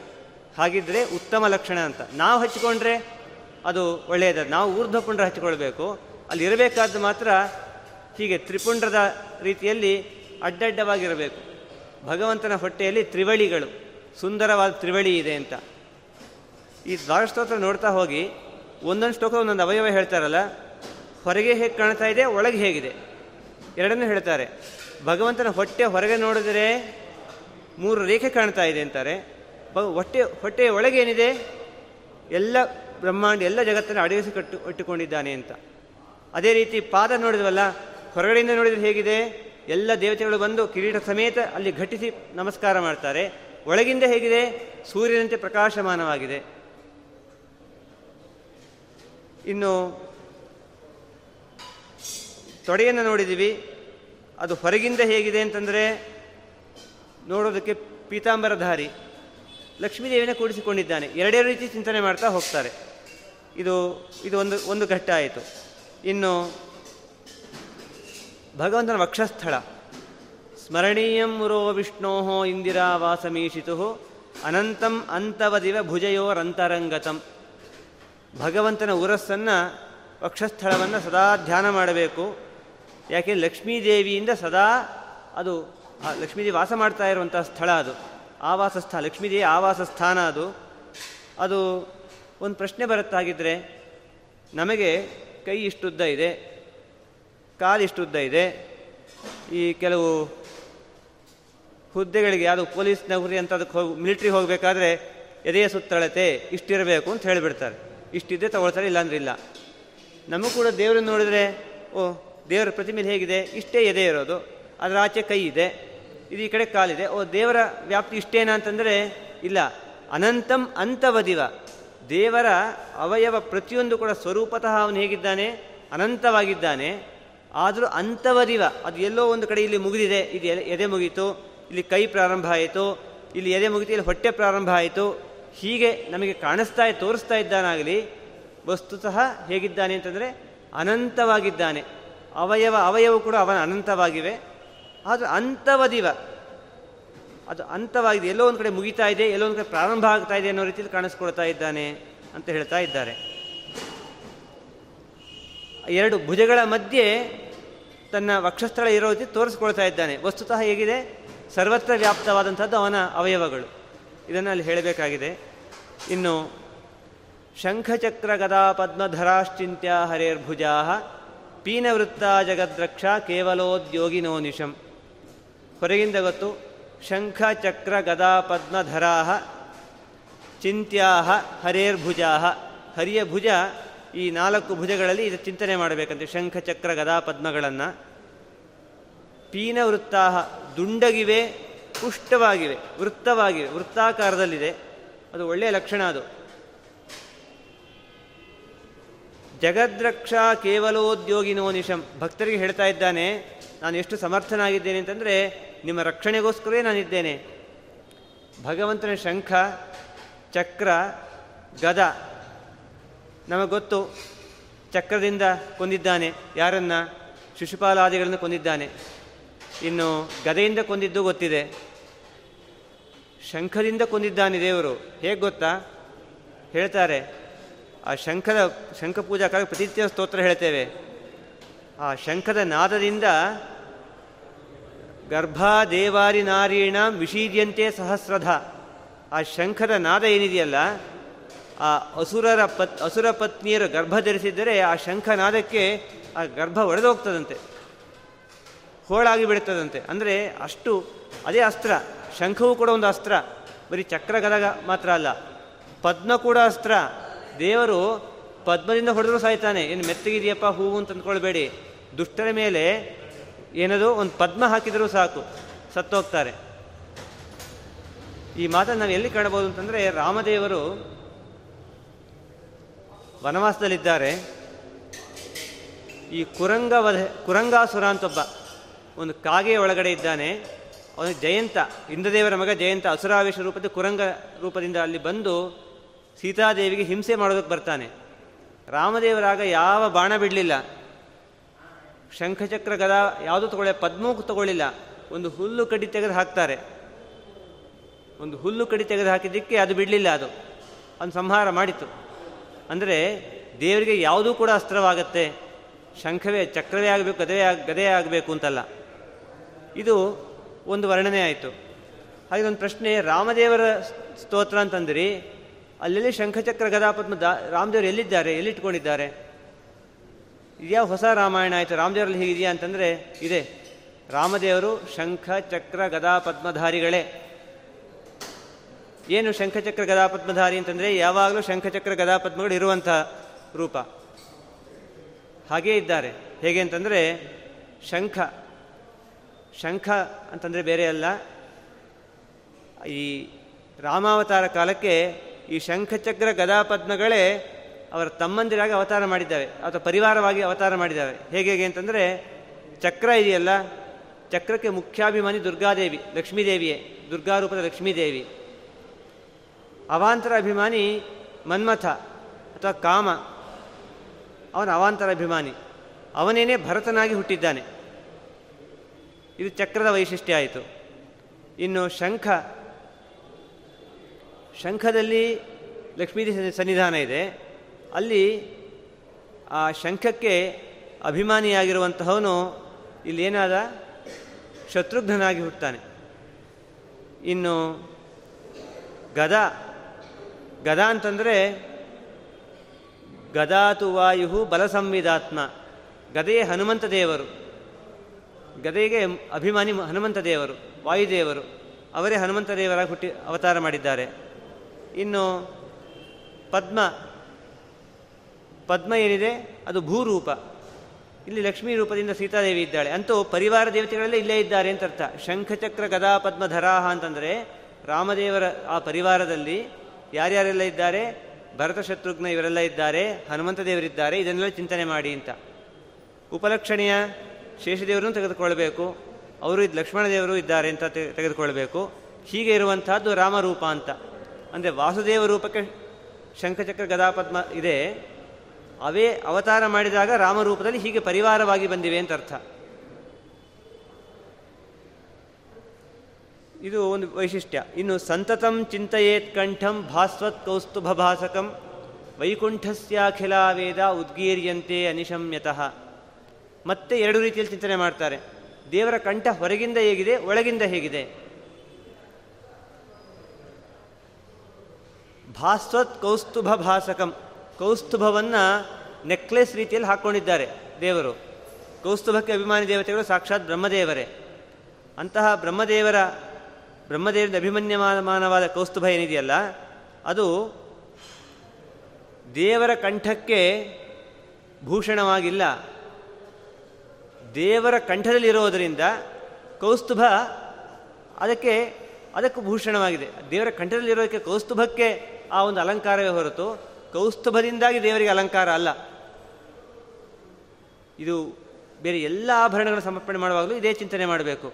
ಹಾಗಿದ್ರೆ ಉತ್ತಮ ಲಕ್ಷಣ ಅಂತ. ನಾವು ಹಚ್ಚಿಕೊಂಡ್ರೆ ಅದು ಒಳ್ಳೆಯದ ನಾವು ಊರ್ಧ್ವಪುಂಡ್ರ ಹಚ್ಕೊಳ್ಬೇಕು ಅಲ್ಲಿ ಇರಬೇಕಾದ್ದು ಮಾತ್ರ ಹೀಗೆ ತ್ರಿಪುಂಡ್ರದ ರೀತಿಯಲ್ಲಿ ಅಡ್ಡಡ್ಡವಾಗಿರಬೇಕು. ಭಗವಂತನ ಹೊಟ್ಟೆಯಲ್ಲಿ ತ್ರಿವಳಿಗಳು. ಸುಂದರವಾದ ತ್ರಿವಳಿ ಇದೆ ಅಂತ. ಈ ದ್ವಾರಸ್ತೋತ್ರ ನೋಡ್ತಾ ಹೋಗಿ ಒಂದೊಂದು ಶ್ಲೋಕ ಒಂದೊಂದು ಅವಯವ ಹೇಳ್ತಾರಲ್ಲ, ಹೊರಗೆ ಹೇಗೆ ಕಾಣ್ತಾ ಇದೆ, ಒಳಗೆ ಹೇಗಿದೆ. ಎರಡನ್ನೂ ಹೇಳ್ತಾರೆ. ಭಗವಂತನ ಹೊಟ್ಟೆ ಹೊರಗೆ ನೋಡಿದರೆ ಮೂರು ರೇಖೆ ಕಾಣ್ತಾ ಇದೆ ಅಂತಾರೆ. ಹೊಟ್ಟೆ, ಹೊಟ್ಟೆಯ ಒಳಗೆ ಏನಿದೆ? ಎಲ್ಲ ಬ್ರಹ್ಮಾಂಡ, ಎಲ್ಲ ಜಗತ್ತನ್ನು ಅಡಗಿಸಿ ಕಟ್ಟು, ಇಟ್ಟುಕೊಂಡಿದ್ದಾನೆ ಅಂತ. ಅದೇ ರೀತಿ ಪಾದ ನೋಡಿದ್ವಲ್ಲ, ಹೊರಗಡೆಯಿಂದ ನೋಡಿದರೆ ಹೇಗಿದೆ? ಎಲ್ಲ ದೇವತೆಗಳು ಬಂದು ಕಿರೀಟ ಸಮೇತ ಅಲ್ಲಿ ಘಟಿಸಿ ನಮಸ್ಕಾರ ಮಾಡ್ತಾರೆ. ಒಳಗಿಂದ ಹೇಗಿದೆ? ಸೂರ್ಯನಂತೆ ಪ್ರಕಾಶಮಾನವಾಗಿದೆ. ಇನ್ನು ತೊಡೆಯನ್ನು ನೋಡಿದ್ದೀವಿ. ಅದು ಹೊರಗಿಂದ ಹೇಗಿದೆ ಅಂತಂದರೆ ನೋಡೋದಕ್ಕೆ ಪೀತಾಂಬರಧಾರಿ ಲಕ್ಷ್ಮೀದೇವಿನ ಕೂಡಿಸಿಕೊಂಡಿದ್ದಾನೆ. ಎರಡೇ ರೀತಿ ಚಿಂತನೆ ಮಾಡ್ತಾ ಹೋಗ್ತಾರೆ. ಇದು ಇದು ಒಂದು ಒಂದು ಘಟ್ಟ ಆಯಿತು. ಇನ್ನು ಭಗವಂತನ ವಕ್ಷಸ್ಥಳ. ಸ್ಮರಣೀಯಂ ಮುರೋ ವಿಷ್ಣೋ ಇಂದಿರಾ ವಾಸಮೀಷಿತು ಅನಂತಂ ಅಂತವದಿವ ಭುಜಯೋರಂತರಂಗತಂ. ಭಗವಂತನ ಉರಸ್ಸನ್ನು ವಕ್ಷಸ್ಥಳವನ್ನು ಸದಾ ಧ್ಯಾನ ಮಾಡಬೇಕು. ಯಾಕೆ ಲಕ್ಷ್ಮೀದೇವಿಯಿಂದ ಸದಾ ಅದು ಲಕ್ಷ್ಮೀದೇವಿ ವಾಸ ಮಾಡ್ತಾ ಇರುವಂಥ ಸ್ಥಳ ಅದು. ಆವಾಸ ಸ್ಥಾನ ಲಕ್ಷ್ಮೀದೇವಿ ಆವಾಸ ಸ್ಥಾನ ಅದು. ಅದು ಒಂದು ಪ್ರಶ್ನೆ ಬರುತ್ತಾಗಿದ್ದರೆ ನಮಗೆ ಕೈ ಇಷ್ಟುದ್ದ ಇದೆ, ಕಾಲು ಇಷ್ಟುದ್ದ ಇದೆ, ಈ ಕೆಲವು ಹುದ್ದೆಗಳಿಗೆ, ಯಾವುದು ಪೊಲೀಸ್ ನೌಕರಿ ಅಂತ ಅದಕ್ಕೆ ಹೋಗಿ ಮಿಲಿಟ್ರಿ ಹೋಗಬೇಕಾದ್ರೆ ಎದೆಯ ಸುತ್ತಳತೆ ಇಷ್ಟಿರಬೇಕು ಅಂತ ಹೇಳಿಬಿಡ್ತಾರೆ. ಇಷ್ಟಿದ್ದರೆ ತಗೊಳ್ತಾರೆ, ಇಲ್ಲಾಂದ್ರೆ ಇಲ್ಲ. ನಮಗೂ ಕೂಡ ದೇವರನ್ನು ನೋಡಿದ್ರೆ, ಓ, ದೇವರ ಪ್ರತಿಮೆಲಿ ಹೇಗಿದೆ? ಇಷ್ಟೇ ಎದೆ ಇರೋದು. ಅದರ ಆಚೆ ಕೈ ಇದೆ. ಇದು ಈ ಕಡೆ ಕಾಲಿದೆ. ಓ, ದೇವರ ವ್ಯಾಪ್ತಿ ಇಷ್ಟೇನಾ ಅಂತಂದರೆ, ಇಲ್ಲ. ಅನಂತಂ ಅಂತವದಿವ. ದೇವರ ಅವಯವ ಪ್ರತಿಯೊಂದು ಕೂಡ ಸ್ವರೂಪತಃ ಅವನು ಹೇಗಿದ್ದಾನೆ? ಅನಂತವಾಗಿದ್ದಾನೆ. ಆದರೂ ಅಂತವದಿವ. ಅದು ಎಲ್ಲೋ ಒಂದು ಕಡೆ ಇಲ್ಲಿ ಮುಗಿದಿದೆ. ಇದು ಎದೆ ಮುಗೀತು. ಇಲ್ಲಿ ಕೈ ಪ್ರಾರಂಭ ಆಯಿತು. ಇಲ್ಲಿ ಎದೆ ಮುಗಿತು. ಇಲ್ಲಿ ಹೊಟ್ಟೆ ಪ್ರಾರಂಭ ಆಯಿತು. ಹೀಗೆ ನಮಗೆ ಕಾಣಿಸ್ತಾ ತೋರಿಸ್ತಾ ಇದ್ದಾನಾಗಲಿ, ವಸ್ತುತಃ ಹೇಗಿದ್ದಾನೆ ಅಂತಂದರೆ ಅನಂತವಾಗಿದ್ದಾನೆ. ಅವಯವ ಅವಯವ ಕೂಡ ಅವನ ಅನಂತವಾಗಿವೆ. ಆದರೆ ಅಂತವದಿವ, ಅದು ಅಂತವಾಗಿದೆ, ಎಲ್ಲೋ ಒಂದು ಕಡೆ ಮುಗಿತಾ ಇದೆ, ಎಲ್ಲೋ ಒಂದು ಕಡೆ ಪ್ರಾರಂಭ ಆಗ್ತಾ ಇದೆ ಅನ್ನೋ ರೀತಿಯಲ್ಲಿ ಕಾಣಿಸ್ಕೊಳ್ತಾ ಇದ್ದಾನೆ ಅಂತ ಹೇಳ್ತಾ ಇದ್ದಾರೆ. ಎರಡು ಭುಜಗಳ ಮಧ್ಯೆ ತನ್ನ ವಕ್ಷಸ್ಥಳ ಇರೋ ರೀತಿ ತೋರಿಸ್ಕೊಳ್ತಾ ಇದ್ದಾನೆ. ವಸ್ತುತಃ ಹೇಗಿದೆ? ಸರ್ವತ್ರ ವ್ಯಾಪ್ತವಾದಂಥದ್ದು ಅವನ ಅವಯವಗಳು. ಇದನ್ನು ಅಲ್ಲಿ ಹೇಳಬೇಕಾಗಿದೆ. ಇನ್ನು ಶಂಖಚಕ್ರ ಗದಾ ಪದ್ಮಧರಾಶ್ಚಿಂತ್ಯ ಹರೇರ್ಭುಜಾ ಪೀನವೃತ್ತ ಜಗದ್ರಕ್ಷ ಕೇವಲೋದ್ಯೋಗಿನೋ ನಿಶಂ. ಹೊರಗಿಂದ ಗೊತ್ತು ಶಂಖ ಚಕ್ರ ಗದಾ ಪದ್ಮಧರಾ ಚಿಂತ್ಯಾ ಹರೇರ್ಭುಜಾ ಹರಿಯ ಭುಜ ಈ ನಾಲ್ಕು ಭುಜಗಳಲ್ಲಿ ಇದು ಚಿಂತನೆ ಮಾಡಬೇಕಂತೆ ಶಂಖ ಚಕ್ರ ಗದಾ ಪದ್ಮಗಳನ್ನು ಪೀನವೃತ್ತಾ ದುಂಡಗಿವೆ ಪುಷ್ಟವಾಗಿವೆ ವೃತ್ತವಾಗಿವೆ ವೃತ್ತಾಕಾರದಲ್ಲಿದೆ. ಅದು ಒಳ್ಳೆಯ ಲಕ್ಷಣ ಅದು. ಜಗದ್ರಕ್ಷಾ ಕೇವಲೋದ್ಯೋಗಿನೋ ನಿಶಂ. ಭಕ್ತರಿಗೆ ಹೇಳ್ತಾ ಇದ್ದಾನೆ, ನಾನು ಎಷ್ಟು ಸಮರ್ಥನಾಗಿದ್ದೇನೆ ಅಂತಂದರೆ, ನಿಮ್ಮ ರಕ್ಷಣೆಗೋಸ್ಕರವೇ ನಾನಿದ್ದೇನೆ. ಭಗವಂತನ ಶಂಖ, ಚಕ್ರ, ಗದ, ನಮಗೆ ಗೊತ್ತು, ಚಕ್ರದಿಂದ ಕೊಂದಿದ್ದಾನೆ. ಯಾರನ್ನ? ಶಿಶುಪಾಲಾದಿಗಳನ್ನು ಕೊಂದಿದ್ದಾನೆ. ಇನ್ನು ಗದೆಯಿಂದ ಕೊಂದಿದ್ದು ಗೊತ್ತಿದೆ. ಶಂಖದಿಂದ ಕೊಂದಿದ್ದಾನೆ ದೇವರು. ಹೇಗೆ ಗೊತ್ತಾ? ಹೇಳ್ತಾರೆ, ಆ ಶಂಖದ, ಶಂಖ ಪೂಜಾ ಕಾಲ ಪ್ರತಿತ್ಯ ಸ್ತೋತ್ರ ಹೇಳ್ತೇವೆ. ಆ ಶಂಖದ ನಾದದಿಂದ ಗರ್ಭಾದೇವಾರಿ ನಾರೀಣ ವಿಷೀದ್ಯಂತೆ ಸಹಸ್ರಧ. ಆ ಶಂಖದ ನಾದ ಏನಿದೆಯಲ್ಲ, ಆ ಅಸುರರ ಪತ್, ಅಸುರ ಪತ್ನಿಯರು ಗರ್ಭ ಧರಿಸಿದ್ದರೆ ಆ ಶಂಖನಾದಕ್ಕೆ ಆ ಗರ್ಭ ಒಡೆದೋಗ್ತದಂತೆ. ಹೋಳಾಗಿ ಬಿಡುತ್ತದಂತೆ ಅಂದರೆ ಅಷ್ಟು, ಅದೇ ಅಸ್ತ್ರ. ಶಂಖವೂ ಕೂಡ ಒಂದು ಅಸ್ತ್ರ. ಬರೀ ಚಕ್ರ ಗದಗ ಮಾತ್ರ ಅಲ್ಲ. ಪದ್ಮ ಕೂಡ ಅಸ್ತ್ರ. ದೇವರು ಪದ್ಮದಿಂದ ಹೊಡೆದ್ರು ಸಾಯ್ತಾನೆ. ಏನು ಮೆತ್ತಗಿದೆಯಪ್ಪ ಹೂವು ಅಂತ ಅಂದ್ಕೊಳ್ಬೇಡಿ. ದುಷ್ಟರ ಮೇಲೆ ಏನದು ಒಂದು ಪದ್ಮ ಹಾಕಿದರೂ ಸಾಕು. ಸತ್ತೋಗ್ತಾರೆ. ಈ ಮಾತನ್ನು ನಾವು ಎಲ್ಲಿ ಕಾಣಬಹುದು ಅಂತಂದರೆ ರಾಮದೇವರು ವನವಾಸದಲ್ಲಿದ್ದಾರೆ. ಈ ಕುರಂಗ ವಧೆ ಕುರಂಗಾಸುರ ಅಂತೊಬ್ಬ ಒಂದು ಕಾಗೆಯ ಒಳಗಡೆ ಇದ್ದಾನೆ. ಅವನು ಜಯಂತ, ಇಂದ್ರದೇವರ ಮಗ ಜಯಂತ, ಅಸುರಾವೇಶ ರೂಪದ ಕುರಂಗ ರೂಪದಿಂದ ಅಲ್ಲಿ ಬಂದು ಸೀತಾದೇವಿಗೆ ಹಿಂಸೆ ಮಾಡೋದಕ್ಕೆ ಬರ್ತಾನೆ. ರಾಮದೇವರಾಗ ಯಾವ ಬಾಣ ಬಿಡಲಿಲ್ಲ. ಶಂಖಚಕ್ರ ಗದ ಯಾವುದು ತಗೊಳ್ಳಿ ಪದ್ಮಕ್ಕೂ ತಗೊಳ್ಳಿಲ್ಲ. ಒಂದು ಹುಲ್ಲು ಕಡಿ ತೆಗೆದು ಹಾಕ್ತಾರೆ. ಒಂದು ಹುಲ್ಲು ಕಡಿ ತೆಗೆದು ಹಾಕಿದ್ದಕ್ಕೆ ಅದು ಬಿಡಲಿಲ್ಲ ಅದು. ಅವನು ಸಂಹಾರ ಮಾಡಿತು ಅಂದರೆ ದೇವರಿಗೆ ಯಾವುದೂ ಕೂಡ ಅಸ್ತ್ರವಾಗತ್ತೆ. ಶಂಖವೇ, ಚಕ್ರವೇ ಆಗಬೇಕು ಆಗ ಗದೆಯೇ ಆಗಬೇಕು ಅಂತಲ್ಲ. ಇದು ಒಂದು ವರ್ಣನೆ ಆಯಿತು. ಹಾಗೆ ಒಂದು ಪ್ರಶ್ನೆ, ರಾಮದೇವರ ಸ್ತೋತ್ರ ಅಂತಂದ್ರಿ, ಅಲ್ಲೆಲ್ಲಿ ಶಂಖಚಕ್ರ ಗದಾಪದ್ಮ ದಾ, ರಾಮದೇವರು ಎಲ್ಲಿದ್ದಾರೆ, ಎಲ್ಲಿಟ್ಕೊಂಡಿದ್ದಾರೆ? ಇದ್ಯಾವ ಹೊಸ ರಾಮಾಯಣ ಆಯಿತು, ರಾಮದೇವರಲ್ಲಿ ಹೀಗಿದೆಯಾ ಅಂತಂದರೆ, ಇದೆ. ರಾಮದೇವರು ಶಂಖ ಚಕ್ರ ಗದಾ ಪದ್ಮಧಾರಿಗಳೇ ಏನು ಶಂಖಚಕ್ರ ಗದಾಪದ್ಮಧಾರಿ ಅಂತಂದರೆ, ಯಾವಾಗಲೂ ಶಂಖಚಕ್ರ ಗದಾಪದ್ಮಗಳು ಇರುವಂಥ ರೂಪ. ಹಾಗೇ ಇದ್ದಾರೆ. ಹೇಗೆ ಅಂತಂದರೆ, ಶಂಖ ಶಂಖ ಅಂತಂದರೆ ಬೇರೆ ಅಲ್ಲ. ಈ ರಾಮಾವತಾರ ಕಾಲಕ್ಕೆ ಈ ಶಂಖಚಕ್ರ ಗದಾಪದ್ಮಗಳೇ ಅವರ ತಮ್ಮಂದಿರಾಗಿ ಅವತಾರ ಮಾಡಿದ್ದಾವೆ. ಅಥವಾ ಪರಿವಾರವಾಗಿ ಅವತಾರ ಮಾಡಿದ್ದಾವೆ. ಹೇಗೆ ಹೇಗೆ ಅಂತಂದರೆ ಚಕ್ರ ಇದೆಯಲ್ಲ, ಚಕ್ರಕ್ಕೆ ಮುಖ್ಯಾಭಿಮಾನಿ ದುರ್ಗಾದೇವಿ, ಲಕ್ಷ್ಮೀದೇವಿಯೇ, ದುರ್ಗಾರೂಪದ ಲಕ್ಷ್ಮೀದೇವಿ. ಅವಾಂತರ ಅಭಿಮಾನಿ ಮನ್ಮಥ ಅಥವಾ ಕಾಮ, ಅವನ ಅವಾಂತರ ಅಭಿಮಾನಿ. ಅವನೇನೇ ಭರತನಾಗಿ ಹುಟ್ಟಿದ್ದಾನೆ. ಇದು ಚಕ್ರದ ವೈಶಿಷ್ಟ್ಯ ಆಯಿತು. ಇನ್ನು ಶಂಖ, ಶಂಖದಲ್ಲಿ ಲಕ್ಷ್ಮೀ ಸನ್ನಿಧಾನ ಇದೆ. ಅಲ್ಲಿ ಆ ಶಂಖಕ್ಕೆ ಅಭಿಮಾನಿಯಾಗಿರುವಂತಹವನು ಇಲ್ಲೇನಾದ ಶತ್ರುಘ್ನಾಗಿ ಹುಟ್ಟುತ್ತಾನೆ. ಇನ್ನು ಗದ ಗದ ಅಂತಂದರೆ ಗದಾತು ವಾಯು ಬಲ ಸಂವಿಧಾತ್ಮ ಗದೆಯೇ ಹನುಮಂತ ದೇವರು. ಗದೆಗೆ ಅಭಿಮಾನಿ ಹನುಮಂತ ದೇವರು ವಾಯುದೇವರು, ಅವರೇ ಹನುಮಂತ ದೇವರಾಗಿ ಹುಟ್ಟಿ ಅವತಾರ ಮಾಡಿದ್ದಾರೆ. ಇನ್ನು ಪದ್ಮ ಪದ್ಮ ಏನಿದೆ? ಅದು ಭೂರೂಪ. ಇಲ್ಲಿ ಲಕ್ಷ್ಮೀ ರೂಪದಿಂದ ಸೀತಾದೇವಿ ಇದ್ದಾಳೆ. ಅಂತೂ ಪರಿವಾರ ದೇವತೆಗಳೆಲ್ಲ ಇಲ್ಲೇ ಇದ್ದಾರೆ ಅಂತ ಅರ್ಥ. ಶಂಖಚಕ್ರ ಗದಾ ಪದ್ಮ ಧರಾಹ ಅಂತಂದರೆ ರಾಮದೇವರ ಆ ಪರಿವಾರದಲ್ಲಿ ಯಾರ್ಯಾರೆಲ್ಲ ಇದ್ದಾರೆ? ಭರತ ಶತ್ರುಘ್ನ ಇವರೆಲ್ಲ ಇದ್ದಾರೆ ಹನುಮಂತ ದೇವರಿದ್ದಾರೆ ಇದನ್ನೆಲ್ಲ ಚಿಂತನೆ ಮಾಡಿ ಅಂತ. ಉಪಲಕ್ಷಣೀಯ ಶೇಷದೇವರನ್ನು ತೆಗೆದುಕೊಳ್ಬೇಕು. ಅವರು ಇದು ಲಕ್ಷ್ಮಣ ದೇವರು ಇದ್ದಾರೆ ಅಂತ ತೆಗೆದುಕೊಳ್ಬೇಕು. ಹೀಗೆ ಇರುವಂತಹದ್ದು ರಾಮರೂಪ ಅಂತ. ಅಂದರೆ ವಾಸುದೇವ ರೂಪಕ್ಕೆ ಶಂಖಚಕ್ರ ಗದಾಪದ್ಮ ಇದೆ. ಅವೇ ಅವತಾರ ಮಾಡಿದಾಗ ರಾಮರೂಪದಲ್ಲಿ ಹೀಗೆ ಪರಿವಾರವಾಗಿ ಬಂದಿವೆ ಅಂತ ಅರ್ಥ. ಇದು ಒಂದು ವೈಶಿಷ್ಟ್ಯ. ಇನ್ನು ಸಂತತಂ ಚಿಂತೆಯೇತ್ ಕಂಠಂ ಭಾಸ್ವತ್ ಕೌಸ್ತುಭ ಭಾಸಕಂ ವೈಕುಂಠಸ್ಯಾಖಿಲ ವೇದ ಉದ್ಗೀರ್ಯಂತೆ ಅನಿಶಮ್ಯತಃ. ಮತ್ತೆ ಎರಡು ರೀತಿಯಲ್ಲಿ ಚಿಂತನೆ ಮಾಡ್ತಾರೆ. ದೇವರ ಕಂಠ ಹೊರಗಿಂದ ಹೇಗಿದೆ, ಒಳಗಿಂದ ಹೇಗಿದೆ? ಭಾಸ್ವತ್ ಕೌಸ್ತುಭ ಭಾಸಕಂ. ಕೌಸ್ತುಭವನ್ನು ನೆಕ್ಲೆಸ್ ರೀತಿಯಲ್ಲಿ ಹಾಕ್ಕೊಂಡಿದ್ದಾರೆ ದೇವರು. ಕೌಸ್ತುಭಕ್ಕೆ ಅಭಿಮಾನಿ ದೇವತೆಗಳು ಸಾಕ್ಷಾತ್ ಬ್ರಹ್ಮದೇವರೇ. ಅಂತಹ ಬ್ರಹ್ಮದೇವರ, ಬ್ರಹ್ಮದೇವರಿಂದ ಅಭಿಮನ್ಯಮಾನವಾದ ಕೌಸ್ತುಭ ಏನಿದೆಯಲ್ಲ, ಅದು ದೇವರ ಕಂಠಕ್ಕೆ ಭೂಷಣವಾಗಿಲ್ಲ. ದೇವರ ಕಂಠದಲ್ಲಿರೋದರಿಂದ ಕೌಸ್ತುಭ ಅದಕ್ಕೆ ಅದಕ್ಕೂ ಭೂಷಣವಾಗಿದೆ. ದೇವರ ಕಂಠದಲ್ಲಿರೋದಕ್ಕೆ ಕೌಸ್ತುಭಕ್ಕೆ ಆ ಒಂದು ಅಲಂಕಾರವೇ ಹೊರತು ಕೌಸ್ತುಭದಿಂದಾಗಿ ದೇವರಿಗೆ ಅಲಂಕಾರ ಅಲ್ಲ. ಇದು ಬೇರೆ ಎಲ್ಲ ಆಭರಣಗಳನ್ನು ಸಮರ್ಪಣೆ ಮಾಡುವಾಗಲೂ ಇದೇ ಚಿಂತನೆ ಮಾಡಬೇಕು.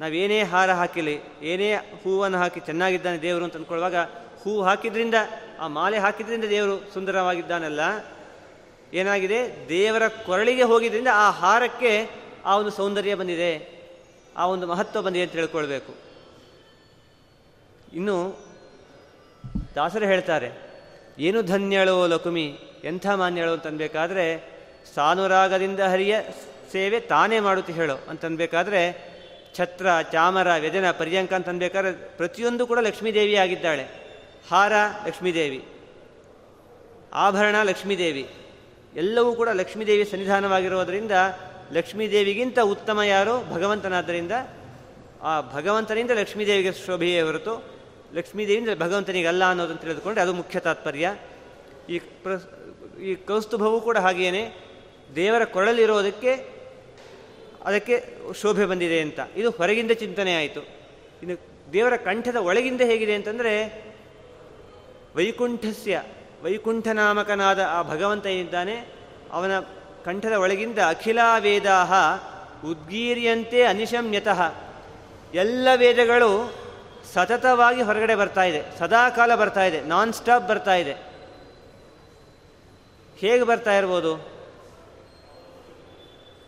ನಾವೇನೇ ಹಾರ ಹಾಕಿಲಿ, ಏನೇ ಹೂವನ್ನು ಹಾಕಿ ಚೆನ್ನಾಗಿದ್ದಾನೆ ದೇವರು ಅಂತ ಅಂದ್ಕೊಳ್ಳುವಾಗ ಹೂ ಹಾಕಿದ್ರಿಂದ, ಆ ಮಾಲೆ ಹಾಕಿದ್ರಿಂದ ದೇವರು ಸುಂದರವಾಗಿದ್ದಾನಲ್ಲ. ಏನಾಗಿದೆ? ದೇವರ ಕೊರಳಿಗೆ ಹೋಗಿದ್ದರಿಂದ ಆ ಹಾರಕ್ಕೆ ಆ ಒಂದು ಸೌಂದರ್ಯ ಬಂದಿದೆ, ಆ ಒಂದು ಮಹತ್ವ ಬಂದಿದೆ ಅಂತ ತಿಳ್ಕೊಳ್ಬೇಕು. ಇನ್ನು ದಾಸರು ಹೇಳ್ತಾರೆ, ಏನು ಧನ್ಯಳೋ ಲಕುಮಿ, ಎಂಥ ಮಾನ್ಯಳು ಅಂತನ್ಬೇಕಾದ್ರೆ ಸಾನುರಾಗದಿಂದ ಹರಿಯ ಸೇವೆ ತಾನೇ ಮಾಡುತ್ತೆ ಹೇಳು ಅಂತನ್ಬೇಕಾದ್ರೆ ಛತ್ರ, ಚಾಮರ, ವ್ಯಜನ, ಪರ್ಯಂಕ ಅಂತನ್ಬೇಕಾದ್ರೆ ಪ್ರತಿಯೊಂದು ಕೂಡ ಲಕ್ಷ್ಮೀದೇವಿ ಆಗಿದ್ದಾಳೆ. ಹಾರ ಲಕ್ಷ್ಮೀದೇವಿ, ಆಭರಣ ಲಕ್ಷ್ಮೀದೇವಿ, ಎಲ್ಲವೂ ಕೂಡ ಲಕ್ಷ್ಮೀದೇವಿ ಸನ್ನಿಧಾನವಾಗಿರೋದರಿಂದ ಲಕ್ಷ್ಮೀದೇವಿಗಿಂತ ಉತ್ತಮ ಯಾರು ಭಗವಂತನಾದ್ದರಿಂದ ಆ ಭಗವಂತನಿಂದ ಲಕ್ಷ್ಮೀದೇವಿಗೆ ಶೋಭೆಯೇ ಹೊರತು ಲಕ್ಷ್ಮೀದೇವಿಯಿಂದ ಭಗವಂತನಿಗಲ್ಲ ಅನ್ನೋದನ್ನು ತಿಳಿದುಕೊಂಡ್ರೆ ಅದು ಮುಖ್ಯ ತಾತ್ಪರ್ಯ. ಈ ಪ್ರ, ಈ ಕೌಸ್ತುಭವೂ ಕೂಡ ಹಾಗೆಯೇ ದೇವರ ಕೊರಳಲ್ಲಿರೋದಕ್ಕೆ ಅದಕ್ಕೆ ಶೋಭೆ ಬಂದಿದೆ ಅಂತ. ಇದು ಹೊರಗಿಂದ ಚಿಂತನೆ ಆಯಿತು. ಇನ್ನು ದೇವರ ಕಂಠದ ಒಳಗಿಂದ ಹೇಗಿದೆ ಅಂತಂದರೆ ವೈಕುಂಠಸ್ಯ, ವೈಕುಂಠನಾಮಕನಾದ ಆ ಭಗವಂತ ಏನಿದ್ದಾನೆ, ಅವನ ಕಂಠದ ಒಳಗಿಂದ ಅಖಿಲ ವೇದಾಹ ಉದ್ಗೀರ್ಯಂತೆ ಅನಿಶಮ್ಯತಃ. ಎಲ್ಲ ವೇದಗಳು ಸತತವಾಗಿ ಹೊರಗಡೆ ಬರ್ತಾ ಇದೆ. ಸದಾಕಾಲ ಬರ್ತಾ ಇದೆ. ನಾನ್ ಸ್ಟಾಪ್ ಬರ್ತಾ ಇದೆ. ಹೇಗೆ ಬರ್ತಾ ಇರ್ಬೋದು?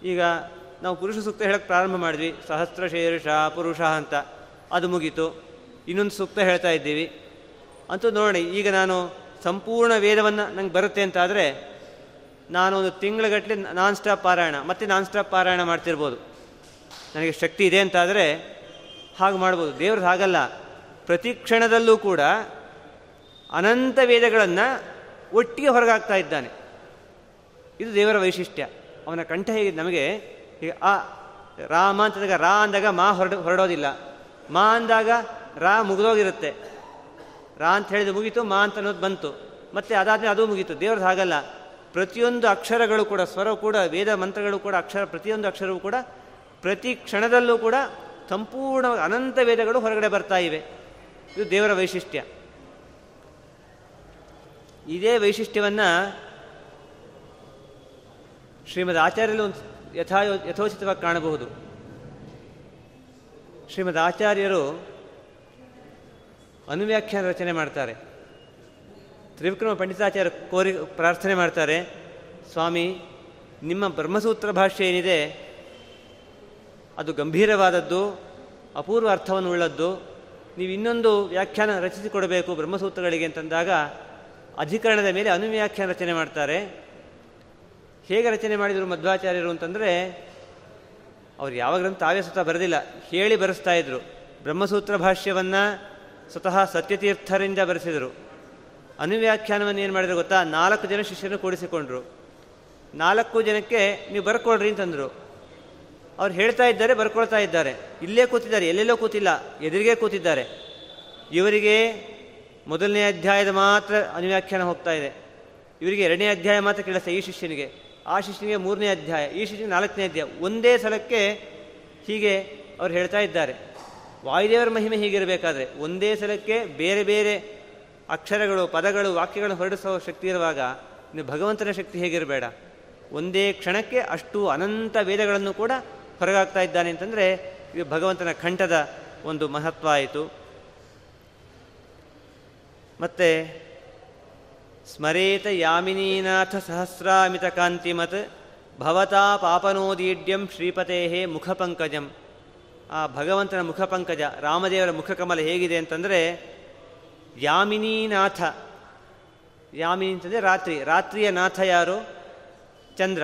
ಈಗ ನಾವು ಪುರುಷ ಸೂಕ್ತ ಹೇಳಕ್ಕೆ ಪ್ರಾರಂಭ ಮಾಡಿದ್ವಿ. ಸಹಸ್ರ ಶೀರ್ಷ, ಪುರುಷ ಅಂತ. ಅದು ಮುಗೀತು. ಇನ್ನೊಂದು ಸೂಕ್ತ ಹೇಳ್ತಾ ಇದ್ದೀವಿ. ಅಂತೂ ನೋಡಿ ಈಗ ನಾನು ಸಂಪೂರ್ಣ ವೇದವನ್ನು ನಂಗೆ ಬರುತ್ತೆ ಅಂತಾದರೆ ನಾನು ಒಂದು ತಿಂಗಳಗಟ್ಟಲೆ ನಾನ್ ಸ್ಟಾಪ್ ಪಾರಾಯಣ, ಮತ್ತೆ ನಾನ್ ಸ್ಟಾಪ್ ಪಾರಾಯಣ ಮಾಡ್ತಿರ್ಬೋದು. ನನಗೆ ಶಕ್ತಿ ಇದೆ ಅಂತಾದರೆ ಹಾಗೆ ಮಾಡ್ಬೋದು. ದೇವ್ರದ್ದು ಹಾಗಲ್ಲ. ಪ್ರತಿ ಕ್ಷಣದಲ್ಲೂ ಕೂಡ ಅನಂತ ವೇದಗಳನ್ನು ಒಟ್ಟಿಗೆ ಹೊರಗಾಗ್ತಾ ಇದ್ದಾನೆ. ಇದು ದೇವರ ವೈಶಿಷ್ಟ್ಯ. ಅವನ ಕಂಠ ಹೇಗೆ ನಮಗೆ ಈಗ ಆ ರಾಮ ಅಂತಂದಾಗ ರಾ ಅಂದಾಗ ಮಾ ಹೊರಡ, ಹೊರಡೋದಿಲ್ಲ. ಮಾ ಅಂದಾಗ ರಾ ಮುಗಿದೋಗಿರುತ್ತೆ. ರಾ ಅಂತ ಹೇಳಿದ್ರೆ ಮುಗೀತು, ಮಾ ಅಂತ ಅನ್ನೋದು ಬಂತು. ಮತ್ತೆ ಅದಾದ್ಮೇಲೆ ಅದು ಮುಗೀತು. ದೇವ್ರದ್ದು ಹಾಗಲ್ಲ. ಪ್ರತಿಯೊಂದು ಅಕ್ಷರಗಳು ಕೂಡ, ಸ್ವರ ಕೂಡ, ವೇದ ಮಂತ್ರಗಳು ಕೂಡ, ಅಕ್ಷರ, ಪ್ರತಿಯೊಂದು ಅಕ್ಷರವೂ ಕೂಡ ಪ್ರತಿ ಕ್ಷಣದಲ್ಲೂ ಕೂಡ ಸಂಪೂರ್ಣ ಅನಂತ ವೇದಗಳು ಹೊರಗಡೆ ಬರ್ತಾ ಇವೆ. ಇದು ದೇವರ ವೈಶಿಷ್ಟ್ಯ. ಇದೇ ವೈಶಿಷ್ಟ್ಯವನ್ನು ಶ್ರೀಮದ್ ಆಚಾರ್ಯರು ಒಂದು ಯಥಾ ಯಥೋಚಿತವಾಗಿ ಕಾಣಬಹುದು. ಶ್ರೀಮದ್ ಆಚಾರ್ಯರು ಅನುವ್ಯಾಖ್ಯಾನ ರಚನೆ ಮಾಡ್ತಾರೆ. ತ್ರಿವಿಕ್ರಮ ಪಂಡಿತಾಚಾರ್ಯ ಕೋರಿ ಪ್ರಾರ್ಥನೆ ಮಾಡ್ತಾರೆ, ಸ್ವಾಮಿ, ನಿಮ್ಮ ಬ್ರಹ್ಮಸೂತ್ರ ಭಾಷೆ ಏನಿದೆ? ಅದು ಗಂಭೀರವಾದದ್ದು, ಅಪೂರ್ವ ಅರ್ಥವನ್ನು ಉಳ್ಳದ್ದು ನೀವು ಇನ್ನೊಂದು ವ್ಯಾಖ್ಯಾನ ರಚಿಸಿಕೊಡಬೇಕು ಬ್ರಹ್ಮಸೂತ್ರಗಳಿಗೆ ಅಂತಂದಾಗ ಅಧಿಕರಣದ ಮೇಲೆ ಅನುವ್ಯಾಖ್ಯಾನ ರಚನೆ ಮಾಡ್ತಾರೆ. ಹೇಗೆ ರಚನೆ ಮಾಡಿದರು ಮಧ್ವಾಚಾರ್ಯರು ಅಂತಂದರೆ, ಅವ್ರು ಯಾವ ಗ್ರಂಥ ತಾವೇ ಸ್ವತಃ ಬರೆದಿಲ್ಲ, ಹೇಳಿ ಬರೆಸ್ತಾ ಇದ್ರು. ಬ್ರಹ್ಮಸೂತ್ರ ಭಾಷ್ಯವನ್ನು ಸ್ವತಃ ಸತ್ಯತೀರ್ಥರಿಂದ ಬರೆಸಿದರು. ಅನುವ್ಯಾಖ್ಯಾನವನ್ನು ಏನು ಮಾಡಿದ್ರು ಗೊತ್ತಾ? ನಾಲ್ಕು ಜನ ಶಿಷ್ಯರನ್ನು ಕೂಡಿಸಿಕೊಂಡ್ರು. ನಾಲ್ಕು ಜನಕ್ಕೆ ನೀವು ಬರ್ಕೊಳ್ರಿ ಅಂತಂದರು. ಅವ್ರು ಹೇಳ್ತಾ ಇದ್ದಾರೆ, ಬರ್ಕೊಳ್ತಾ ಇದ್ದಾರೆ. ಇಲ್ಲೇ ಕೂತಿದ್ದಾರೆ, ಎಲ್ಲೆಲ್ಲೋ ಕೂತಿಲ್ಲ, ಎದುರಿಗೆ ಕೂತಿದ್ದಾರೆ. ಇವರಿಗೆ ಮೊದಲನೇ ಅಧ್ಯಾಯದ ಮಾತ್ರ ಅನುವ್ಯಾಖ್ಯಾನ ಹೋಗ್ತಾ ಇದೆ. ಇವರಿಗೆ ಎರಡನೇ ಅಧ್ಯಾಯ ಮಾತ್ರ ಕೆಲಸ ಈ ಶಿಷ್ಯನಿಗೆ. ಆ ಶಿಷ್ಯನಿಗೆ ಮೂರನೇ ಅಧ್ಯಾಯ, ಈ ಶಿಷ್ಯನಿಗೆ ನಾಲ್ಕನೇ ಅಧ್ಯಾಯ. ಒಂದೇ ಸಲಕ್ಕೆ ಹೀಗೆ ಅವ್ರು ಹೇಳ್ತಾ ಇದ್ದಾರೆ. ವಾಯುದೇವರ ಮಹಿಮೆ ಹೀಗಿರಬೇಕಾದ್ರೆ ಒಂದೇ ಸಲಕ್ಕೆ ಬೇರೆ ಬೇರೆ ಅಕ್ಷರಗಳು, ಪದಗಳು, ವಾಕ್ಯಗಳು ಹೊರಡಿಸೋ ಶಕ್ತಿ ಇರುವಾಗ ನೀವು ಭಗವಂತನ ಶಕ್ತಿ ಹೇಗಿರಬೇಡ? ಒಂದೇ ಕ್ಷಣಕ್ಕೆ ಅಷ್ಟು ಅನಂತ ವೇದಗಳನ್ನು ಕೂಡ ಹೊರಗಾಗ್ತಾ ಇದ್ದಾನೆ ಅಂತಂದರೆ ಇದು ಭಗವಂತನ ಕಂಠದ ಒಂದು ಮಹತ್ವ ಆಯಿತು. ಮತ್ತು, ಸ್ಮರೇತ ಯಾಮಿನೀನಾಥ ಸಹಸ್ರಾಮಿತ ಕಾಂತಿಮತ್ ಭವತಾ ಪಾಪನೋದೀಢ್ಯಂ ಶ್ರೀಪತೇಹೇ ಮುಖಪಂಕಜಂ. ಆ ಭಗವಂತನ ಮುಖಪಂಕಜ, ರಾಮದೇವರ ಮುಖಕಮಲ ಹೇಗಿದೆ ಅಂತಂದರೆ ಯಾಮಿನೀನಾಥ ಯಾಮಿನಿ ಅಂತಂದರೆ ರಾತ್ರಿ. ರಾತ್ರಿಯ ನಾಥ ಯಾರು? ಚಂದ್ರ.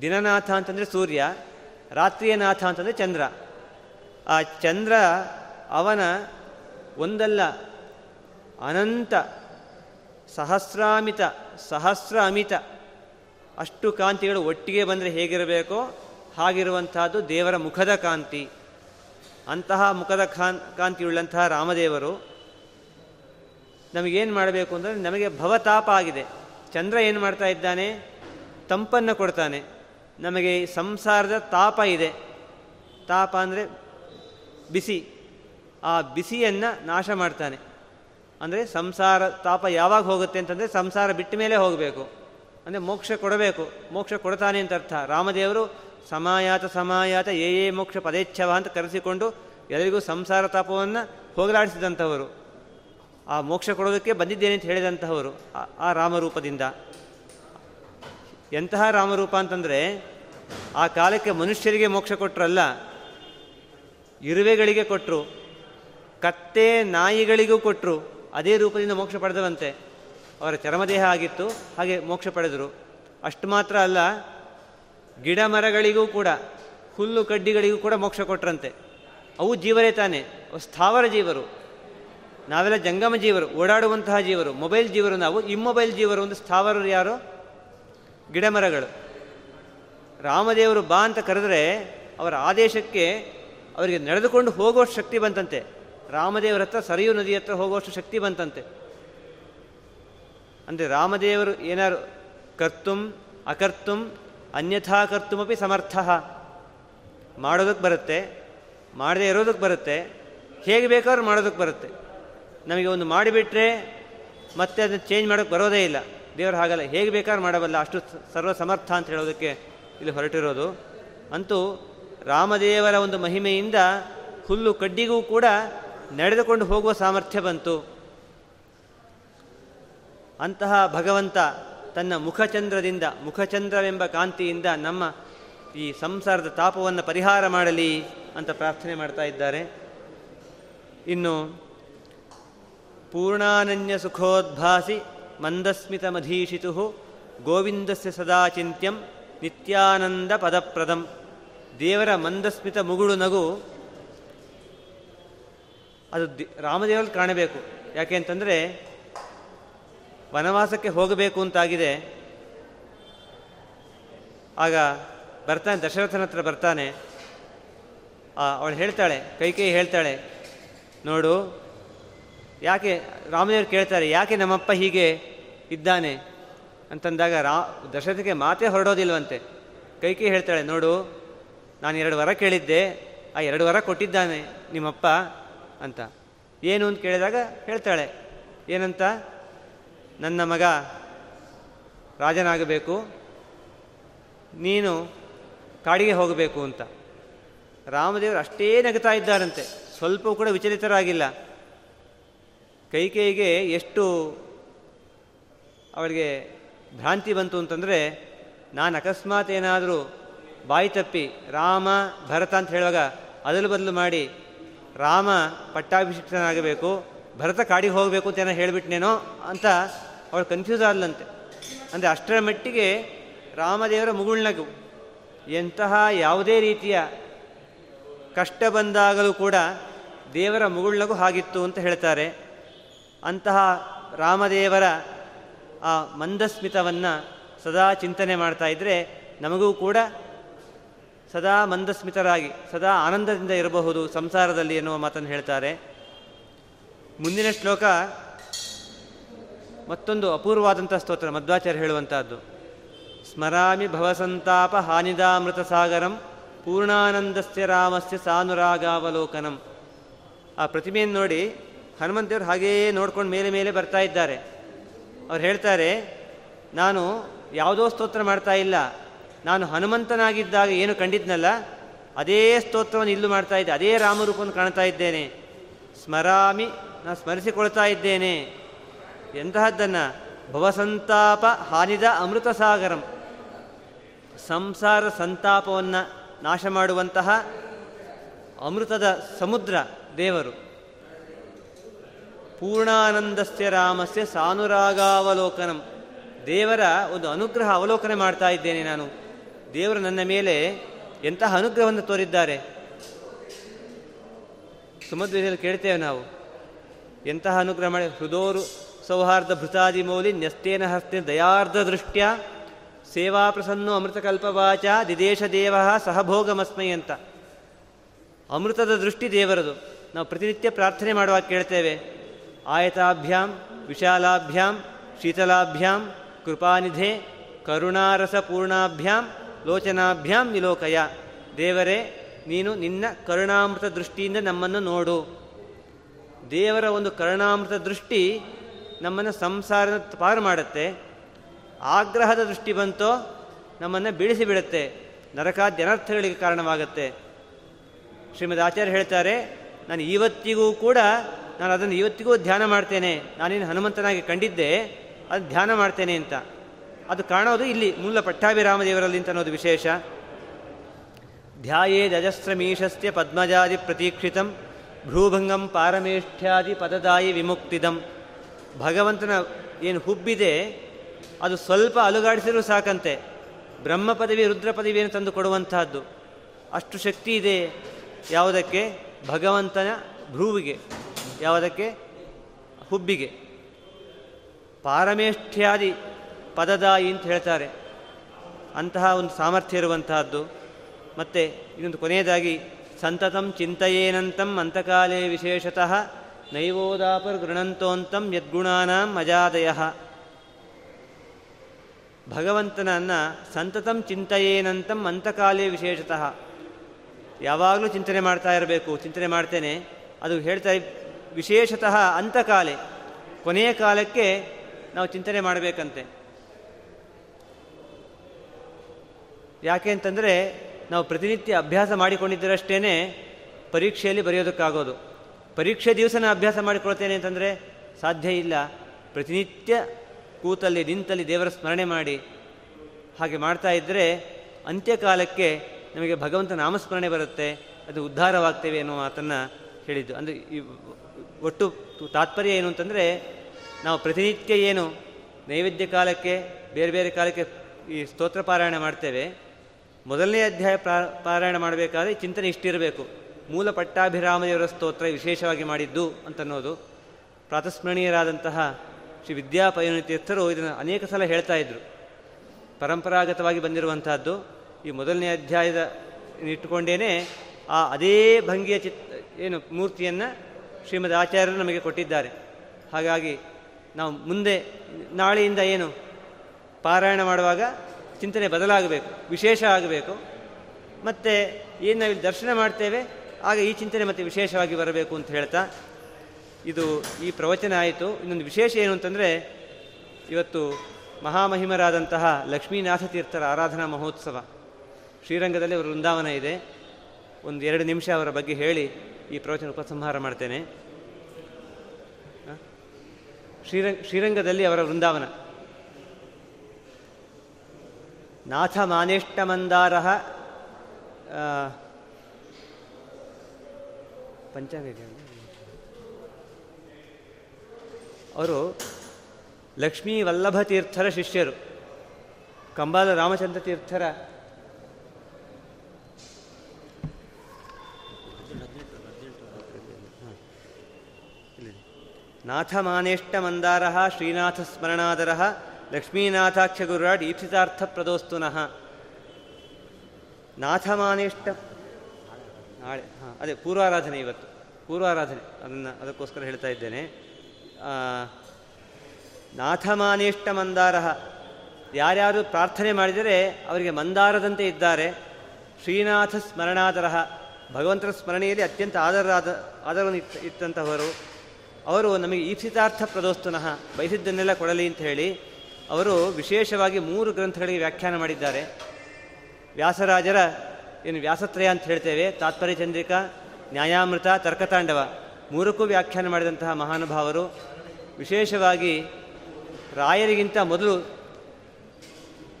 ದಿನನಾಥ ಅಂತಂದರೆ ಸೂರ್ಯ. ರಾತ್ರಿಯ ನಾಥ ಅಂತಂದರೆ ಚಂದ್ರ. ಆ ಚಂದ್ರ ಅವನ ಒಂದಲ್ಲ, ಅನಂತ, ಸಹಸ್ರಾಮಿತ ಸಹಸ್ರ ಅಮಿತ ಅಷ್ಟು ಕಾಂತಿಗಳು ಒಟ್ಟಿಗೆ ಬಂದರೆ ಹೇಗಿರಬೇಕೋ ಹಾಗಿರುವಂತಹದ್ದು ದೇವರ ಮುಖದ ಕಾಂತಿ. ಅಂತಹ ಮುಖದ ಕಾಂತಿಯುಳ್ಳಂತಹ ರಾಮದೇವರು ನಮಗೇನು ಮಾಡಬೇಕು ಅಂದರೆ ನಮಗೆ ಭವತಾಪ ಆಗಿದೆ. ಚಂದ್ರ ಏನು ಮಾಡ್ತಾ ಇದ್ದಾನೆ? ತಂಪನ್ನು ಕೊಡ್ತಾನೆ. ನಮಗೆ ಸಂಸಾರದ ತಾಪ ಇದೆ. ತಾಪ ಅಂದರೆ ಬಿಸಿ. ಆ ಬಿಸಿಯನ್ನು ನಾಶ ಮಾಡ್ತಾನೆ. ಅಂದರೆ ಸಂಸಾರ ತಾಪ ಯಾವಾಗ ಹೋಗುತ್ತೆ ಅಂತಂದರೆ ಸಂಸಾರ ಬಿಟ್ಟ ಮೇಲೆ ಹೋಗಬೇಕು. ಅಂದರೆ ಮೋಕ್ಷ ಕೊಡಬೇಕು. ಮೋಕ್ಷ ಕೊಡ್ತಾನೆ ಅಂತ ಅರ್ಥ. ರಾಮದೇವರು ಸಮಾಯಾತ ಸಮಾಯಾತ ಏ ಏ ಮೋಕ್ಷ ಪದೇಚ್ಛವ ಅಂತ ಕರೆಸಿಕೊಂಡು ಎಲ್ಲರಿಗೂ ಸಂಸಾರ ತಾಪವನ್ನು ಹೋಗಲಾಡಿಸಿದಂಥವರು. ಆ ಮೋಕ್ಷ ಕೊಡೋದಕ್ಕೆ ಬಂದಿದ್ದೇನೆ ಅಂತ ಹೇಳಿದಂತಹವರು ಆ ರಾಮರೂಪದಿಂದ. ಎಂತಹ ರಾಮರೂಪ ಅಂತಂದರೆ, ಆ ಕಾಲಕ್ಕೆ ಮನುಷ್ಯರಿಗೆ ಮೋಕ್ಷ ಕೊಟ್ಟರಲ್ಲ ಇರುವೆಗಳಿಗೆ ಕೊಟ್ಟರು ಕತ್ತೆ ನಾಯಿಗಳಿಗೂ ಕೊಟ್ಟರು ಅದೇ ರೂಪದಿಂದ ಮೋಕ್ಷ ಪಡೆದವಂತೆ. ಅವರ ಚರ್ಮದೇಹ ಆಗಿತ್ತು, ಹಾಗೆ ಮೋಕ್ಷ ಪಡೆದರು. ಅಷ್ಟು ಮಾತ್ರ ಅಲ್ಲ, ಗಿಡ ಮರಗಳಿಗೂ ಕೂಡ, ಹುಲ್ಲು ಕಡ್ಡಿಗಳಿಗೂ ಕೂಡ ಮೋಕ್ಷ ಕೊಟ್ಟರಂತೆ ಅವು ಜೀವರೇ ತಾನೆ ಸ್ಥಾವರ ಜೀವರು. ನಾವೆಲ್ಲ ಜಂಗಮ ಜೀವರು, ಓಡಾಡುವಂತಹ ಜೀವರು, ಮೊಬೈಲ್ ಜೀವರು ನಾವು. ಇಮ್ಮೊಬೈಲ್ ಜೀವರು ಒಂದು ಸ್ಥಾವರರು ಯಾರು? ಗಿಡ ಮರಗಳು ರಾಮದೇವರು ಬಾ ಅಂತ ಕರೆದ್ರೆ ಅವರ ಆದೇಶಕ್ಕೆ ಅವರಿಗೆ ನಡೆದುಕೊಂಡು ಹೋಗುವಷ್ಟು ಶಕ್ತಿ ಬಂತಂತೆ. ರಾಮದೇವರ ಹತ್ರ, ಸರಿಯು ನದಿ ಹತ್ರ ಹೋಗುವಷ್ಟು ಶಕ್ತಿ ಬಂತಂತೆ. ಅಂದರೆ ರಾಮದೇವರು ಏನಾರು ಕರ್ತುಂ, ಅಕರ್ತುಂ, ಅನ್ಯಥಾ ಕರ್ತುಮಪಿ ಸಮರ್ಥ. ಮಾಡೋದಕ್ಕೆ ಬರುತ್ತೆ, ಮಾಡದೇ ಇರೋದಕ್ಕೆ ಬರುತ್ತೆ, ಹೇಗೆ ಬೇಕಾದ್ರೂ ಮಾಡೋದಕ್ಕೆ ಬರುತ್ತೆ. ನಮಗೆ ಒಂದು ಮಾಡಿಬಿಟ್ರೆ ಮತ್ತೆ ಅದನ್ನು ಚೇಂಜ್ ಮಾಡೋಕ್ಕೆ ಬರೋದೇ ಇಲ್ಲ. ದೇವರು ಹಾಗಲ್ಲ. ಹೇಗೆ ಬೇಕಾದ್ರೂ ಮಾಡಬಲ್ಲ. ಅಷ್ಟು ಸರ್ವ ಸಮರ್ಥ ಅಂತ ಹೇಳೋದಕ್ಕೆ ಇಲ್ಲಿ ಹೊರಟಿರೋದು. ಅಂತೂ ರಾಮದೇವರ ಒಂದು ಮಹಿಮೆಯಿಂದ ಹುಲ್ಲು ಕಡ್ಡಿಗೂ ಕೂಡ ನಡೆದುಕೊಂಡು ಹೋಗುವ ಸಾಮರ್ಥ್ಯ ಬಂತು. ಅಂತಹ ಭಗವಂತ ತನ್ನ ಮುಖಚಂದ್ರದಿಂದ, ಮುಖಚಂದ್ರವೆಂಬ ಕಾಂತಿಯಿಂದ ನಮ್ಮ ಈ ಸಂಸಾರದ ತಾಪವನ್ನು ಪರಿಹಾರ ಮಾಡಲಿ ಅಂತ ಪ್ರಾರ್ಥನೆ ಮಾಡ್ತಾ ಇದ್ದಾರೆ. ಇನ್ನು ಪೂರ್ಣಾನನ್ಯ ಸುಖೋದ್ಭಾಸಿ ಮಂದಸ್ಮಿತ ಮಧೀಷಿತು ಗೋವಿಂದಸ್ಯ ಸದಾಚಿಂತ್ಯಂ ನಿತ್ಯಾನಂದ ಪದಪ್ರದಂ. ದೇವರ ಮಂದಸ್ಮಿತ ಮುಗುಳು ನಗು ಅದು ರಾಮದೇವರಲ್ಲಿ ಕಾಣಬೇಕು. ಯಾಕೆ ಅಂತಂದರೆ ವನವಾಸಕ್ಕೆ ಹೋಗಬೇಕು ಅಂತಾಗಿದೆ. ಆಗ ಬರ್ತಾನೆ, ದಶರಥನ ಹತ್ರ ಬರ್ತಾನೆ. ಅವಳು ಹೇಳ್ತಾಳೆ ಕೈಕೈ ಹೇಳ್ತಾಳೆ, ನೋಡು ಯಾಕೆ ರಾಮದೇವರು ಕೇಳ್ತಾರೆ, ಯಾಕೆ ನಮ್ಮಪ್ಪ ಹೀಗೆ ಇದ್ದಾನೆ? ಅಂತಂದಾಗ ರಾ, ದಶರಥಕ್ಕೆ ಮಾತೇ ಹೊರಡೋದಿಲ್ವಂತೆ. ಕೈಕಿ ಹೇಳ್ತಾಳೆ, ನೋಡು, ನಾನು ಎರಡು ವರ ಕೇಳಿದ್ದೆ, ಆ ಎರಡು ವರ ಕೊಟ್ಟಿದ್ದಾನೆ ನಿಮ್ಮಪ್ಪ ಅಂತ. ಏನು ಅಂತ ಕೇಳಿದಾಗ ಹೇಳ್ತಾಳೆ, ಏನಂತ? ನನ್ನ ಮಗ ರಾಜನಾಗಬೇಕು, ನೀನು ಕಾಡಿಗೆ ಹೋಗಬೇಕು ಅಂತ. ರಾಮದೇವರು ಅಷ್ಟೇ ನಗುತ್ತಾ ಇದ್ದಾರಂತೆ. ಸ್ವಲ್ಪ ಕೂಡ ವಿಚಲಿತರಾಗಿಲ್ಲ. ಕೈಕೇಯಿಗೆ ಎಷ್ಟು ಅವಳಿಗೆ ಭ್ರಾಂತಿ ಬಂತು ಅಂತಂದರೆ, ನಾನು ಅಕಸ್ಮಾತ್ ಏನಾದರೂ ಬಾಯಿ ತಪ್ಪಿ ರಾಮ ಭರತ ಅಂತ ಹೇಳುವಾಗ ಅದಲು ಬದಲು ಮಾಡಿ ರಾಮ ಪಟ್ಟಾಭಿಷಿಕ್ತನಾಗಬೇಕು, ಭರತ ಕಾಡಿಗೆ ಹೋಗಬೇಕು ಅಂತ ಏನೋ ಹೇಳಿಬಿಟ್ನೇನೋ ಅಂತ ಅವಳು ಕನ್ಫ್ಯೂಸ್ ಆದಲಂತೆ. ಅಂದರೆ ಅಷ್ಟರ ಮಟ್ಟಿಗೆ ರಾಮದೇವರ ಮುಗುಳ್ನಗು ಎಂತಹ ಯಾವುದೇ ರೀತಿಯ ಕಷ್ಟ ಬಂದಾಗಲೂ ಕೂಡ ದೇವರ ಮುಗುಳ್ನಗು ಹಾಗಿತ್ತು ಅಂತ ಹೇಳ್ತಾರೆ. ಅಂತಹ ರಾಮದೇವರ ಆ ಮಂದಸ್ಮಿತವನ್ನು ಸದಾ ಚಿಂತನೆ ಮಾಡ್ತಾ ಇದ್ದರೆ ನಮಗೂ ಕೂಡ ಸದಾ ಮಂದಸ್ಮಿತರಾಗಿ, ಸದಾ ಆನಂದದಿಂದ ಇರಬಹುದು ಸಂಸಾರದಲ್ಲಿ ಎನ್ನುವ ಮಾತನ್ನು ಹೇಳ್ತಾರೆ. ಮುಂದಿನ ಶ್ಲೋಕ ಮತ್ತೊಂದು ಅಪೂರ್ವವಾದಂಥ ಸ್ತೋತ್ರ, ಮಧ್ವಾಚಾರ್ಯ ಹೇಳುವಂತಹದ್ದು. ಸ್ಮರಾಮಿ ಭವಸಂತಾಪ ಹಾನಿದಾಮೃತ ಸಾಗರಂ ಪೂರ್ಣಾನಂದಸ್ಯ ರಾಮಸ್ಯ ಸಾನುರಾಗಾವಲೋಕನಂ. ಆ ಪ್ರತಿಮೆಯನ್ನು ನೋಡಿ ಹನುಮಂತೇವರು ಹಾಗೇ ನೋಡ್ಕೊಂಡು ಮೇಲೆ ಮೇಲೆ ಬರ್ತಾ ಇದ್ದಾರೆ. ಅವ್ರು ಹೇಳ್ತಾರೆ, ನಾನು ಯಾವುದೋ ಸ್ತೋತ್ರ ಮಾಡ್ತಾ ಇಲ್ಲ. ನಾನು ಹನುಮಂತನಾಗಿದ್ದಾಗ ಏನು ಕಂಡಿದ್ನಲ್ಲ, ಅದೇ ಸ್ತೋತ್ರವನ್ನು ಇಲ್ಲೂ ಮಾಡ್ತಾ ಇದ್ದೆ. ಅದೇ ರಾಮರೂಪವನ್ನು ಕಾಣ್ತಾ ಇದ್ದೇನೆ. ಸ್ಮರಾಮಿ ನಾನು ಸ್ಮರಿಸಿಕೊಳ್ತಾ ಇದ್ದೇನೆ. ಎಂತಹದ್ದನ್ನು? ಭವಸಂತಾಪ ಹಾನಿದ ಅಮೃತ ಸಾಗರಂ. ಸಂಸಾರ ಸಂತಾಪವನ್ನು ನಾಶ ಮಾಡುವಂತಹ ಅಮೃತದ ಸಮುದ್ರ ದೇವರು. ಪೂರ್ಣಾನಂದಸ್ಯ ರಾಮಸ್ಯ ಸಾನುರಾಗಾವಲೋಕನಂ. ದೇವರ ಒಂದು ಅನುಗ್ರಹ ಅವಲೋಕನೆ ಮಾಡ್ತಾ ಇದ್ದೇನೆ ನಾನು. ದೇವರು ನನ್ನ ಮೇಲೆ ಎಂತಹ ಅನುಗ್ರಹವನ್ನು ತೋರಿದ್ದಾರೆ? ಸುಮಧ್ವದಲ್ಲಿ ಕೇಳ್ತೇವೆ ನಾವು. ಎಂತಹ ಅನುಗ್ರಹ ಮಾಡಿ? ಹೃದೋರು ಸೌಹಾರ್ದ ಭೃತಾದಿ ಮೌಲಿ ನ್ಯಸ್ತೇನ ಹಸ್ತೆ ದಯಾರ್ಧ ದೃಷ್ಟ್ಯ ಸೇವಾ ಪ್ರಸನ್ನೋ ಅಮೃತಕಲ್ಪವಾಚ ದಿದೇಶ ದೇವ ಸಹಭೋಗಮಸ್ಮೈ ಅಂತ. ಅಮೃತದ ದೃಷ್ಟಿ ದೇವರದು. ನಾವು ಪ್ರತಿನಿತ್ಯ ಪ್ರಾರ್ಥನೆ ಮಾಡುವಾಗ ಕೇಳ್ತೇವೆ. ಆಯತಾಭ್ಯಾಂ, ವಿಶಾಲಾಭ್ಯಾಂ, ಶೀತಲಾಭ್ಯಾಂ, ಕೃಪಾನಿಧೆ, ಕರುಣಾರಸಪೂರ್ಣಾಭ್ಯಾಂ, ಲೋಚನಾಭ್ಯಾಂ ನಿಲೋಕಯ. ದೇವರೇ, ನೀನು ನಿನ್ನ ಕರುಣಾಮೃತ ದೃಷ್ಟಿಯಿಂದ ನಮ್ಮನ್ನು ನೋಡು. ದೇವರ ಒಂದು ಕರುಣಾಮೃತ ದೃಷ್ಟಿ ನಮ್ಮನ್ನು ಸಂಸಾರದ ಪಾರು ಮಾಡುತ್ತೆ. ಆಗ್ರಹದ ದೃಷ್ಟಿ ಬಂತೋ, ನಮ್ಮನ್ನು ಬೀಳಿಸಿಬಿಡುತ್ತೆ ನರಕಾದ್ಯ ಅನರ್ಥಗಳಿಗೆ ಕಾರಣವಾಗುತ್ತೆ. ಶ್ರೀಮದ್ ಆಚಾರ್ಯ ಹೇಳ್ತಾರೆ, ನಾನು ಇವತ್ತಿಗೂ ಕೂಡ ನಾನು ಅದನ್ನು ಇವತ್ತಿಗೂ ಧ್ಯಾನ ಮಾಡ್ತೇನೆ. ನಾನೇನು ಹನುಮಂತನಾಗಿ ಕಂಡಿದ್ದೆ, ಅದು ಧ್ಯಾನ ಮಾಡ್ತೇನೆ ಅಂತ. ಅದು ಕಾಣೋದು ಇಲ್ಲಿ ಮೂಲ ಪಟ್ಟಾಭಿರಾಮ ದೇವರಲ್ಲಿ ಅಂತ ಅನ್ನೋದು ವಿಶೇಷ. ಧ್ಯಾಯೇ ಧ್ಯಾಯೇದಜಸ್ರಮೀಶಸ್ಯ ಪದ್ಮಜಾದಿ ಪ್ರತೀಕ್ಷಿತಂ, ಭ್ರೂಭಂಗಂ ಪಾರಮೇಷ್ಠ್ಯಾದಿ ಪದದಾಯಿ ವಿಮುಕ್ತಿದಂ. ಭಗವಂತನ ಏನು ಹುಬ್ಬಿದೆ, ಅದು ಸ್ವಲ್ಪ ಅಲುಗಾಡಿಸಿದರೂ ಸಾಕಂತೆ. ಬ್ರಹ್ಮ ಪದವಿ, ರುದ್ರ ಪದವಿಯನ್ನು ತಂದು ಕೊಡುವಂತಹದ್ದು. ಅಷ್ಟು ಶಕ್ತಿ ಇದೆ ಯಾವುದಕ್ಕೆ? ಭಗವಂತನ ಭ್ರೂವಿಗೆ. ಯಾವುದಕ್ಕೆ? ಹುಬ್ಬಿಗೆ. ಪಾರಮೇಷ್ಠ್ಯಾದಿ ಪದದಾಯಿ ಅಂತ ಹೇಳ್ತಾರೆ. ಅಂತಹ ಒಂದು ಸಾಮರ್ಥ್ಯ ಇರುವಂತಹದ್ದು. ಮತ್ತು ಇನ್ನೊಂದು ಕೊನೆಯದಾಗಿ, ಸಂತತಂ ಚಿಂತೆಯೇನಂತಂ ಅಂತಕಾಲೇ ವಿಶೇಷತಃ ನೈವೋದಾಪರ್ ಗೃಣಂತೋಂತಂ ಯದ್ಗುಣಾನಾಂ ಅಜಾದಯ. ಭಗವಂತನನ್ನು ಸಂತತಂ ಚಿಂತೆಯೇನಂತಂ ಅಂತಕಾಲೇ ವಿಶೇಷತಃ. ಯಾವಾಗಲೂ ಚಿಂತನೆ ಮಾಡ್ತಾ ಇರಬೇಕು. ಚಿಂತನೆ ಮಾಡ್ತೇನೆ. ಅದು ಹೇಳ್ತಾ ವಿಶೇಷತಃ ಅಂತಕಾಲೆ. ಕೊನೆಯ ಕಾಲಕ್ಕೆ ನಾವು ಚಿಂತನೆ ಮಾಡಬೇಕಂತೆ. ಯಾಕೆ ಅಂತಂದರೆ ನಾವು ಪ್ರತಿನಿತ್ಯ ಅಭ್ಯಾಸ ಮಾಡಿಕೊಂಡಿದ್ದರಷ್ಟೇ ಪರೀಕ್ಷೆಯಲ್ಲಿ ಬರೆಯೋದಕ್ಕಾಗೋದು. ಪರೀಕ್ಷೆ ದಿವಸನ ಅಭ್ಯಾಸ ಮಾಡಿಕೊಳ್ತೇನೆ ಅಂತಂದರೆ ಸಾಧ್ಯ ಇಲ್ಲ. ಪ್ರತಿನಿತ್ಯ ಕೂತಲ್ಲಿ ನಿಂತಲ್ಲಿ ದೇವರ ಸ್ಮರಣೆ ಮಾಡಿ ಹಾಗೆ ಮಾಡ್ತಾ ಇದ್ದರೆ ಅಂತ್ಯಕಾಲಕ್ಕೆ ನಮಗೆ ಭಗವಂತ ನಾಮಸ್ಮರಣೆ ಬರುತ್ತೆ. ಅದು ಉದ್ಧಾರವಾಗ್ತೇವೆ ಅನ್ನೋ ಮಾತನ್ನು ಹೇಳಿದ್ದು. ಅಂದರೆ ಈ ಒಟ್ಟು ತಾತ್ಪರ್ಯ ಏನು ಅಂತಂದರೆ, ನಾವು ಪ್ರತಿನಿತ್ಯ ಏನು ನೈವೇದ್ಯ ಕಾಲಕ್ಕೆ, ಬೇರೆ ಬೇರೆ ಕಾಲಕ್ಕೆ ಈ ಸ್ತೋತ್ರ ಪಾರಾಯಣ ಮಾಡ್ತೇವೆ. ಮೊದಲನೇ ಅಧ್ಯಾಯ ಪಾರಾಯಣ ಮಾಡಬೇಕಾದ್ರೆ ಚಿಂತನೆ ಇಷ್ಟಿರಬೇಕು. ಮೂಲ ಪಟ್ಟಾಭಿರಾಮದೇವರ ಸ್ತೋತ್ರ ವಿಶೇಷವಾಗಿ ಮಾಡಿದ್ದು ಅಂತನ್ನೋದು. ಪ್ರಾತಸ್ಮರಣೀಯರಾದಂತಹ ಶ್ರೀ ವಿದ್ಯಾಪಯನ ತೀರ್ಥರು ಇದನ್ನು ಅನೇಕ ಸಲ ಹೇಳ್ತಾ ಇದ್ರು. ಪರಂಪರಾಗತವಾಗಿ ಬಂದಿರುವಂತಹದ್ದು. ಈ ಮೊದಲನೇ ಅಧ್ಯಾಯದ ಇಟ್ಟುಕೊಂಡೇನೆ ಆ ಅದೇ ಭಂಗಿಯ ಚಿತ್, ಏನು ಮೂರ್ತಿಯನ್ನು ಶ್ರೀಮದ್ ಆಚಾರ್ಯರು ನಮಗೆ ಕೊಟ್ಟಿದ್ದಾರೆ. ಹಾಗಾಗಿ ನಾವು ಮುಂದೆ, ನಾಳೆಯಿಂದ ಏನು ಪಾರಾಯಣ ಮಾಡುವಾಗ ಚಿಂತನೆ ಬದಲಾಗಬೇಕು, ವಿಶೇಷ ಆಗಬೇಕು. ಮತ್ತು ಏನು ನಾವು ದರ್ಶನ ಮಾಡ್ತೇವೆ, ಆಗ ಈ ಚಿಂತನೆ ಮತ್ತೆ ವಿಶೇಷವಾಗಿ ಬರಬೇಕು ಅಂತ ಹೇಳ್ತಾ ಇದು ಈ ಪ್ರವಚನ ಆಯಿತು. ಇನ್ನೊಂದು ವಿಶೇಷ ಏನು ಅಂತಂದರೆ, ಇವತ್ತು ಮಹಾಮಹಿಮರಾದಂತಹ ಲಕ್ಷ್ಮೀನಾಥ ತೀರ್ಥರ ಆರಾಧನಾ ಮಹೋತ್ಸವ. ಶ್ರೀರಂಗದಲ್ಲಿ ಅವರ ವೃಂದಾವನ ಇದೆ. ಒಂದು ಎರಡು ನಿಮಿಷ ಅವರ ಬಗ್ಗೆ ಹೇಳಿ ಈ ಪ್ರವಚನ ಉಪಸಂಹಾರ ಮಾಡ್ತೇನೆ. ಶ್ರೀರಂಗ, ಶ್ರೀರಂಗದಲ್ಲಿ ಅವರ ವೃಂದಾವನ. ನಾಥ ಮಾನೇಷ್ಟಮಂದಾರ ಪಂಚಾಂಗ ಅವರು ಲಕ್ಷ್ಮೀ ವಲ್ಲಭ ತೀರ್ಥರ ಶಿಷ್ಯರು, ಕಂಬಾಲ ರಾಮಚಂದ್ರ ತೀರ್ಥರ ನಾಥಮಾನೇಷ್ಟ ಮಂದಾರ ಶ್ರೀನಾಥ ಸ್ಮರಣಾದರ ಲಕ್ಷ್ಮೀನಾಥಾಖ್ಯ ಗುರುರಾಡ್ ಈಪ್ಸಿತಾರ್ಥ ಪ್ರದೋಸ್ತುನಃ ನಾಥಮಾನೇಷ್ಟ ನಾಳೆ, ಹಾಂ, ಅದೇ, ಪೂರ್ವಾರಾಧನೆ ಇವತ್ತು. ಪೂರ್ವಾರಾಧನೆ, ಅದನ್ನು, ಅದಕ್ಕೋಸ್ಕರ ಹೇಳ್ತಾ ಇದ್ದೇನೆ. ನಾಥಮಾನೇಷ್ಟ ಮಂದಾರ ಯಾರ್ಯಾರು ಪ್ರಾರ್ಥನೆ ಮಾಡಿದರೆ ಅವರಿಗೆ ಮಂದಾರದಂತೆ ಇದ್ದಾರೆ. ಶ್ರೀನಾಥ ಸ್ಮರಣಾದರ ಭಗವಂತರ ಸ್ಮರಣೆಯಲ್ಲಿ ಅತ್ಯಂತ ಆದರಾದ, ಆದರವನ್ನು ಇತ್ತ ಇತ್ತಂತಹವರು ಅವರು ನಮಗೆ ಈಪ್ಸಿತಾರ್ಥ ಪ್ರದೋಸ್ತುನಃ ಬಯಸಿದ್ದನ್ನೆಲ್ಲ ಕೊಡಲಿ ಅಂತ ಹೇಳಿ ಅವರು ವಿಶೇಷವಾಗಿ ಮೂರು ಗ್ರಂಥಗಳಿಗೆ ವ್ಯಾಖ್ಯಾನ ಮಾಡಿದ್ದಾರೆ. ವ್ಯಾಸರಾಜರ ಏನು ವ್ಯಾಸತ್ರಯ ಅಂತ ಹೇಳ್ತೇವೆ, ತಾತ್ಪರ್ಯ ಚಂದ್ರಿಕಾ, ನ್ಯಾಯಾಮೃತ, ತರ್ಕತಾಂಡವ ಮೂರಕ್ಕೂ ವ್ಯಾಖ್ಯಾನ ಮಾಡಿದಂತಹ ಮಹಾನುಭಾವರು. ವಿಶೇಷವಾಗಿ ರಾಯರಿಗಿಂತ ಮೊದಲು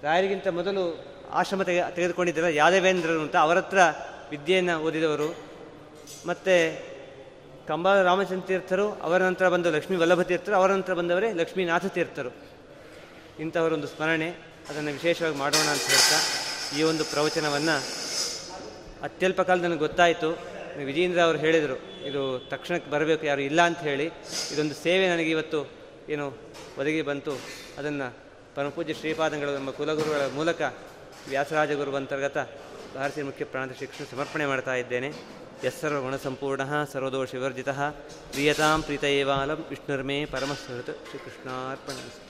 ರಾಯರಿಗಿಂತ ಮೊದಲು ಆಶ್ರಮ ತೆಗೆ ತೆಗೆದುಕೊಂಡಿದ್ದರ ಯಾದವೇಂದ್ರರು ಅಂತ ಅವರತ್ರ ವಿದ್ಯೆಯನ್ನು ಓದಿದವರು. ಮತ್ತು ಕಂಬಾಲ ರಾಮಚಂದ್ರ ತೀರ್ಥರು ಅವರ ನಂತರ ಬಂದ ಲಕ್ಷ್ಮೀ ವಲ್ಲಭ ತೀರ್ಥರು ಅವರ ನಂತರ ಬಂದವರೇ ಲಕ್ಷ್ಮೀನಾಥ ತೀರ್ಥರು ಇಂಥವರೊಂದು ಸ್ಮರಣೆ, ಅದನ್ನು ವಿಶೇಷವಾಗಿ ಮಾಡೋಣ ಅಂತ ಹೇಳ್ತಾ, ಈ ಒಂದು ಪ್ರವಚನವನ್ನು ಅತ್ಯಲ್ಪ ಕಾಲ ನನಗೆ ಗೊತ್ತಾಯಿತು. ವಿಜೇಂದ್ರ ಅವರು ಹೇಳಿದರು, ಇದು ತಕ್ಷಣಕ್ಕೆ ಬರಬೇಕು, ಯಾರು ಇಲ್ಲ ಅಂತ ಹೇಳಿ. ಇದೊಂದು ಸೇವೆ ನನಗೆ ಇವತ್ತು ಏನು ಒದಗಿ ಬಂತು. ಅದನ್ನು ಪರಮಪೂಜ್ಯ ಶ್ರೀಪಾದಂಗಳು ನಮ್ಮ ಕುಲಗುರುಗಳ ಮೂಲಕ ವ್ಯಾಸರಾಜ ಗುರು ಅಂತರ್ಗತ ಭಾರತೀಯ ಮುಖ್ಯ ಪ್ರಾಣದ ಶಿಕ್ಷಣ ಸಮರ್ಪಣೆ ಮಾಡ್ತಾ ಇದ್ದೇನೆ. यः सर्वगुणसम्पूर्णः सर्वदोषविवर्जितः प्रियतां प्रीत एवालं विष्णुर्मे परमसहृत श्रीकृष्णार्पणमस्तु।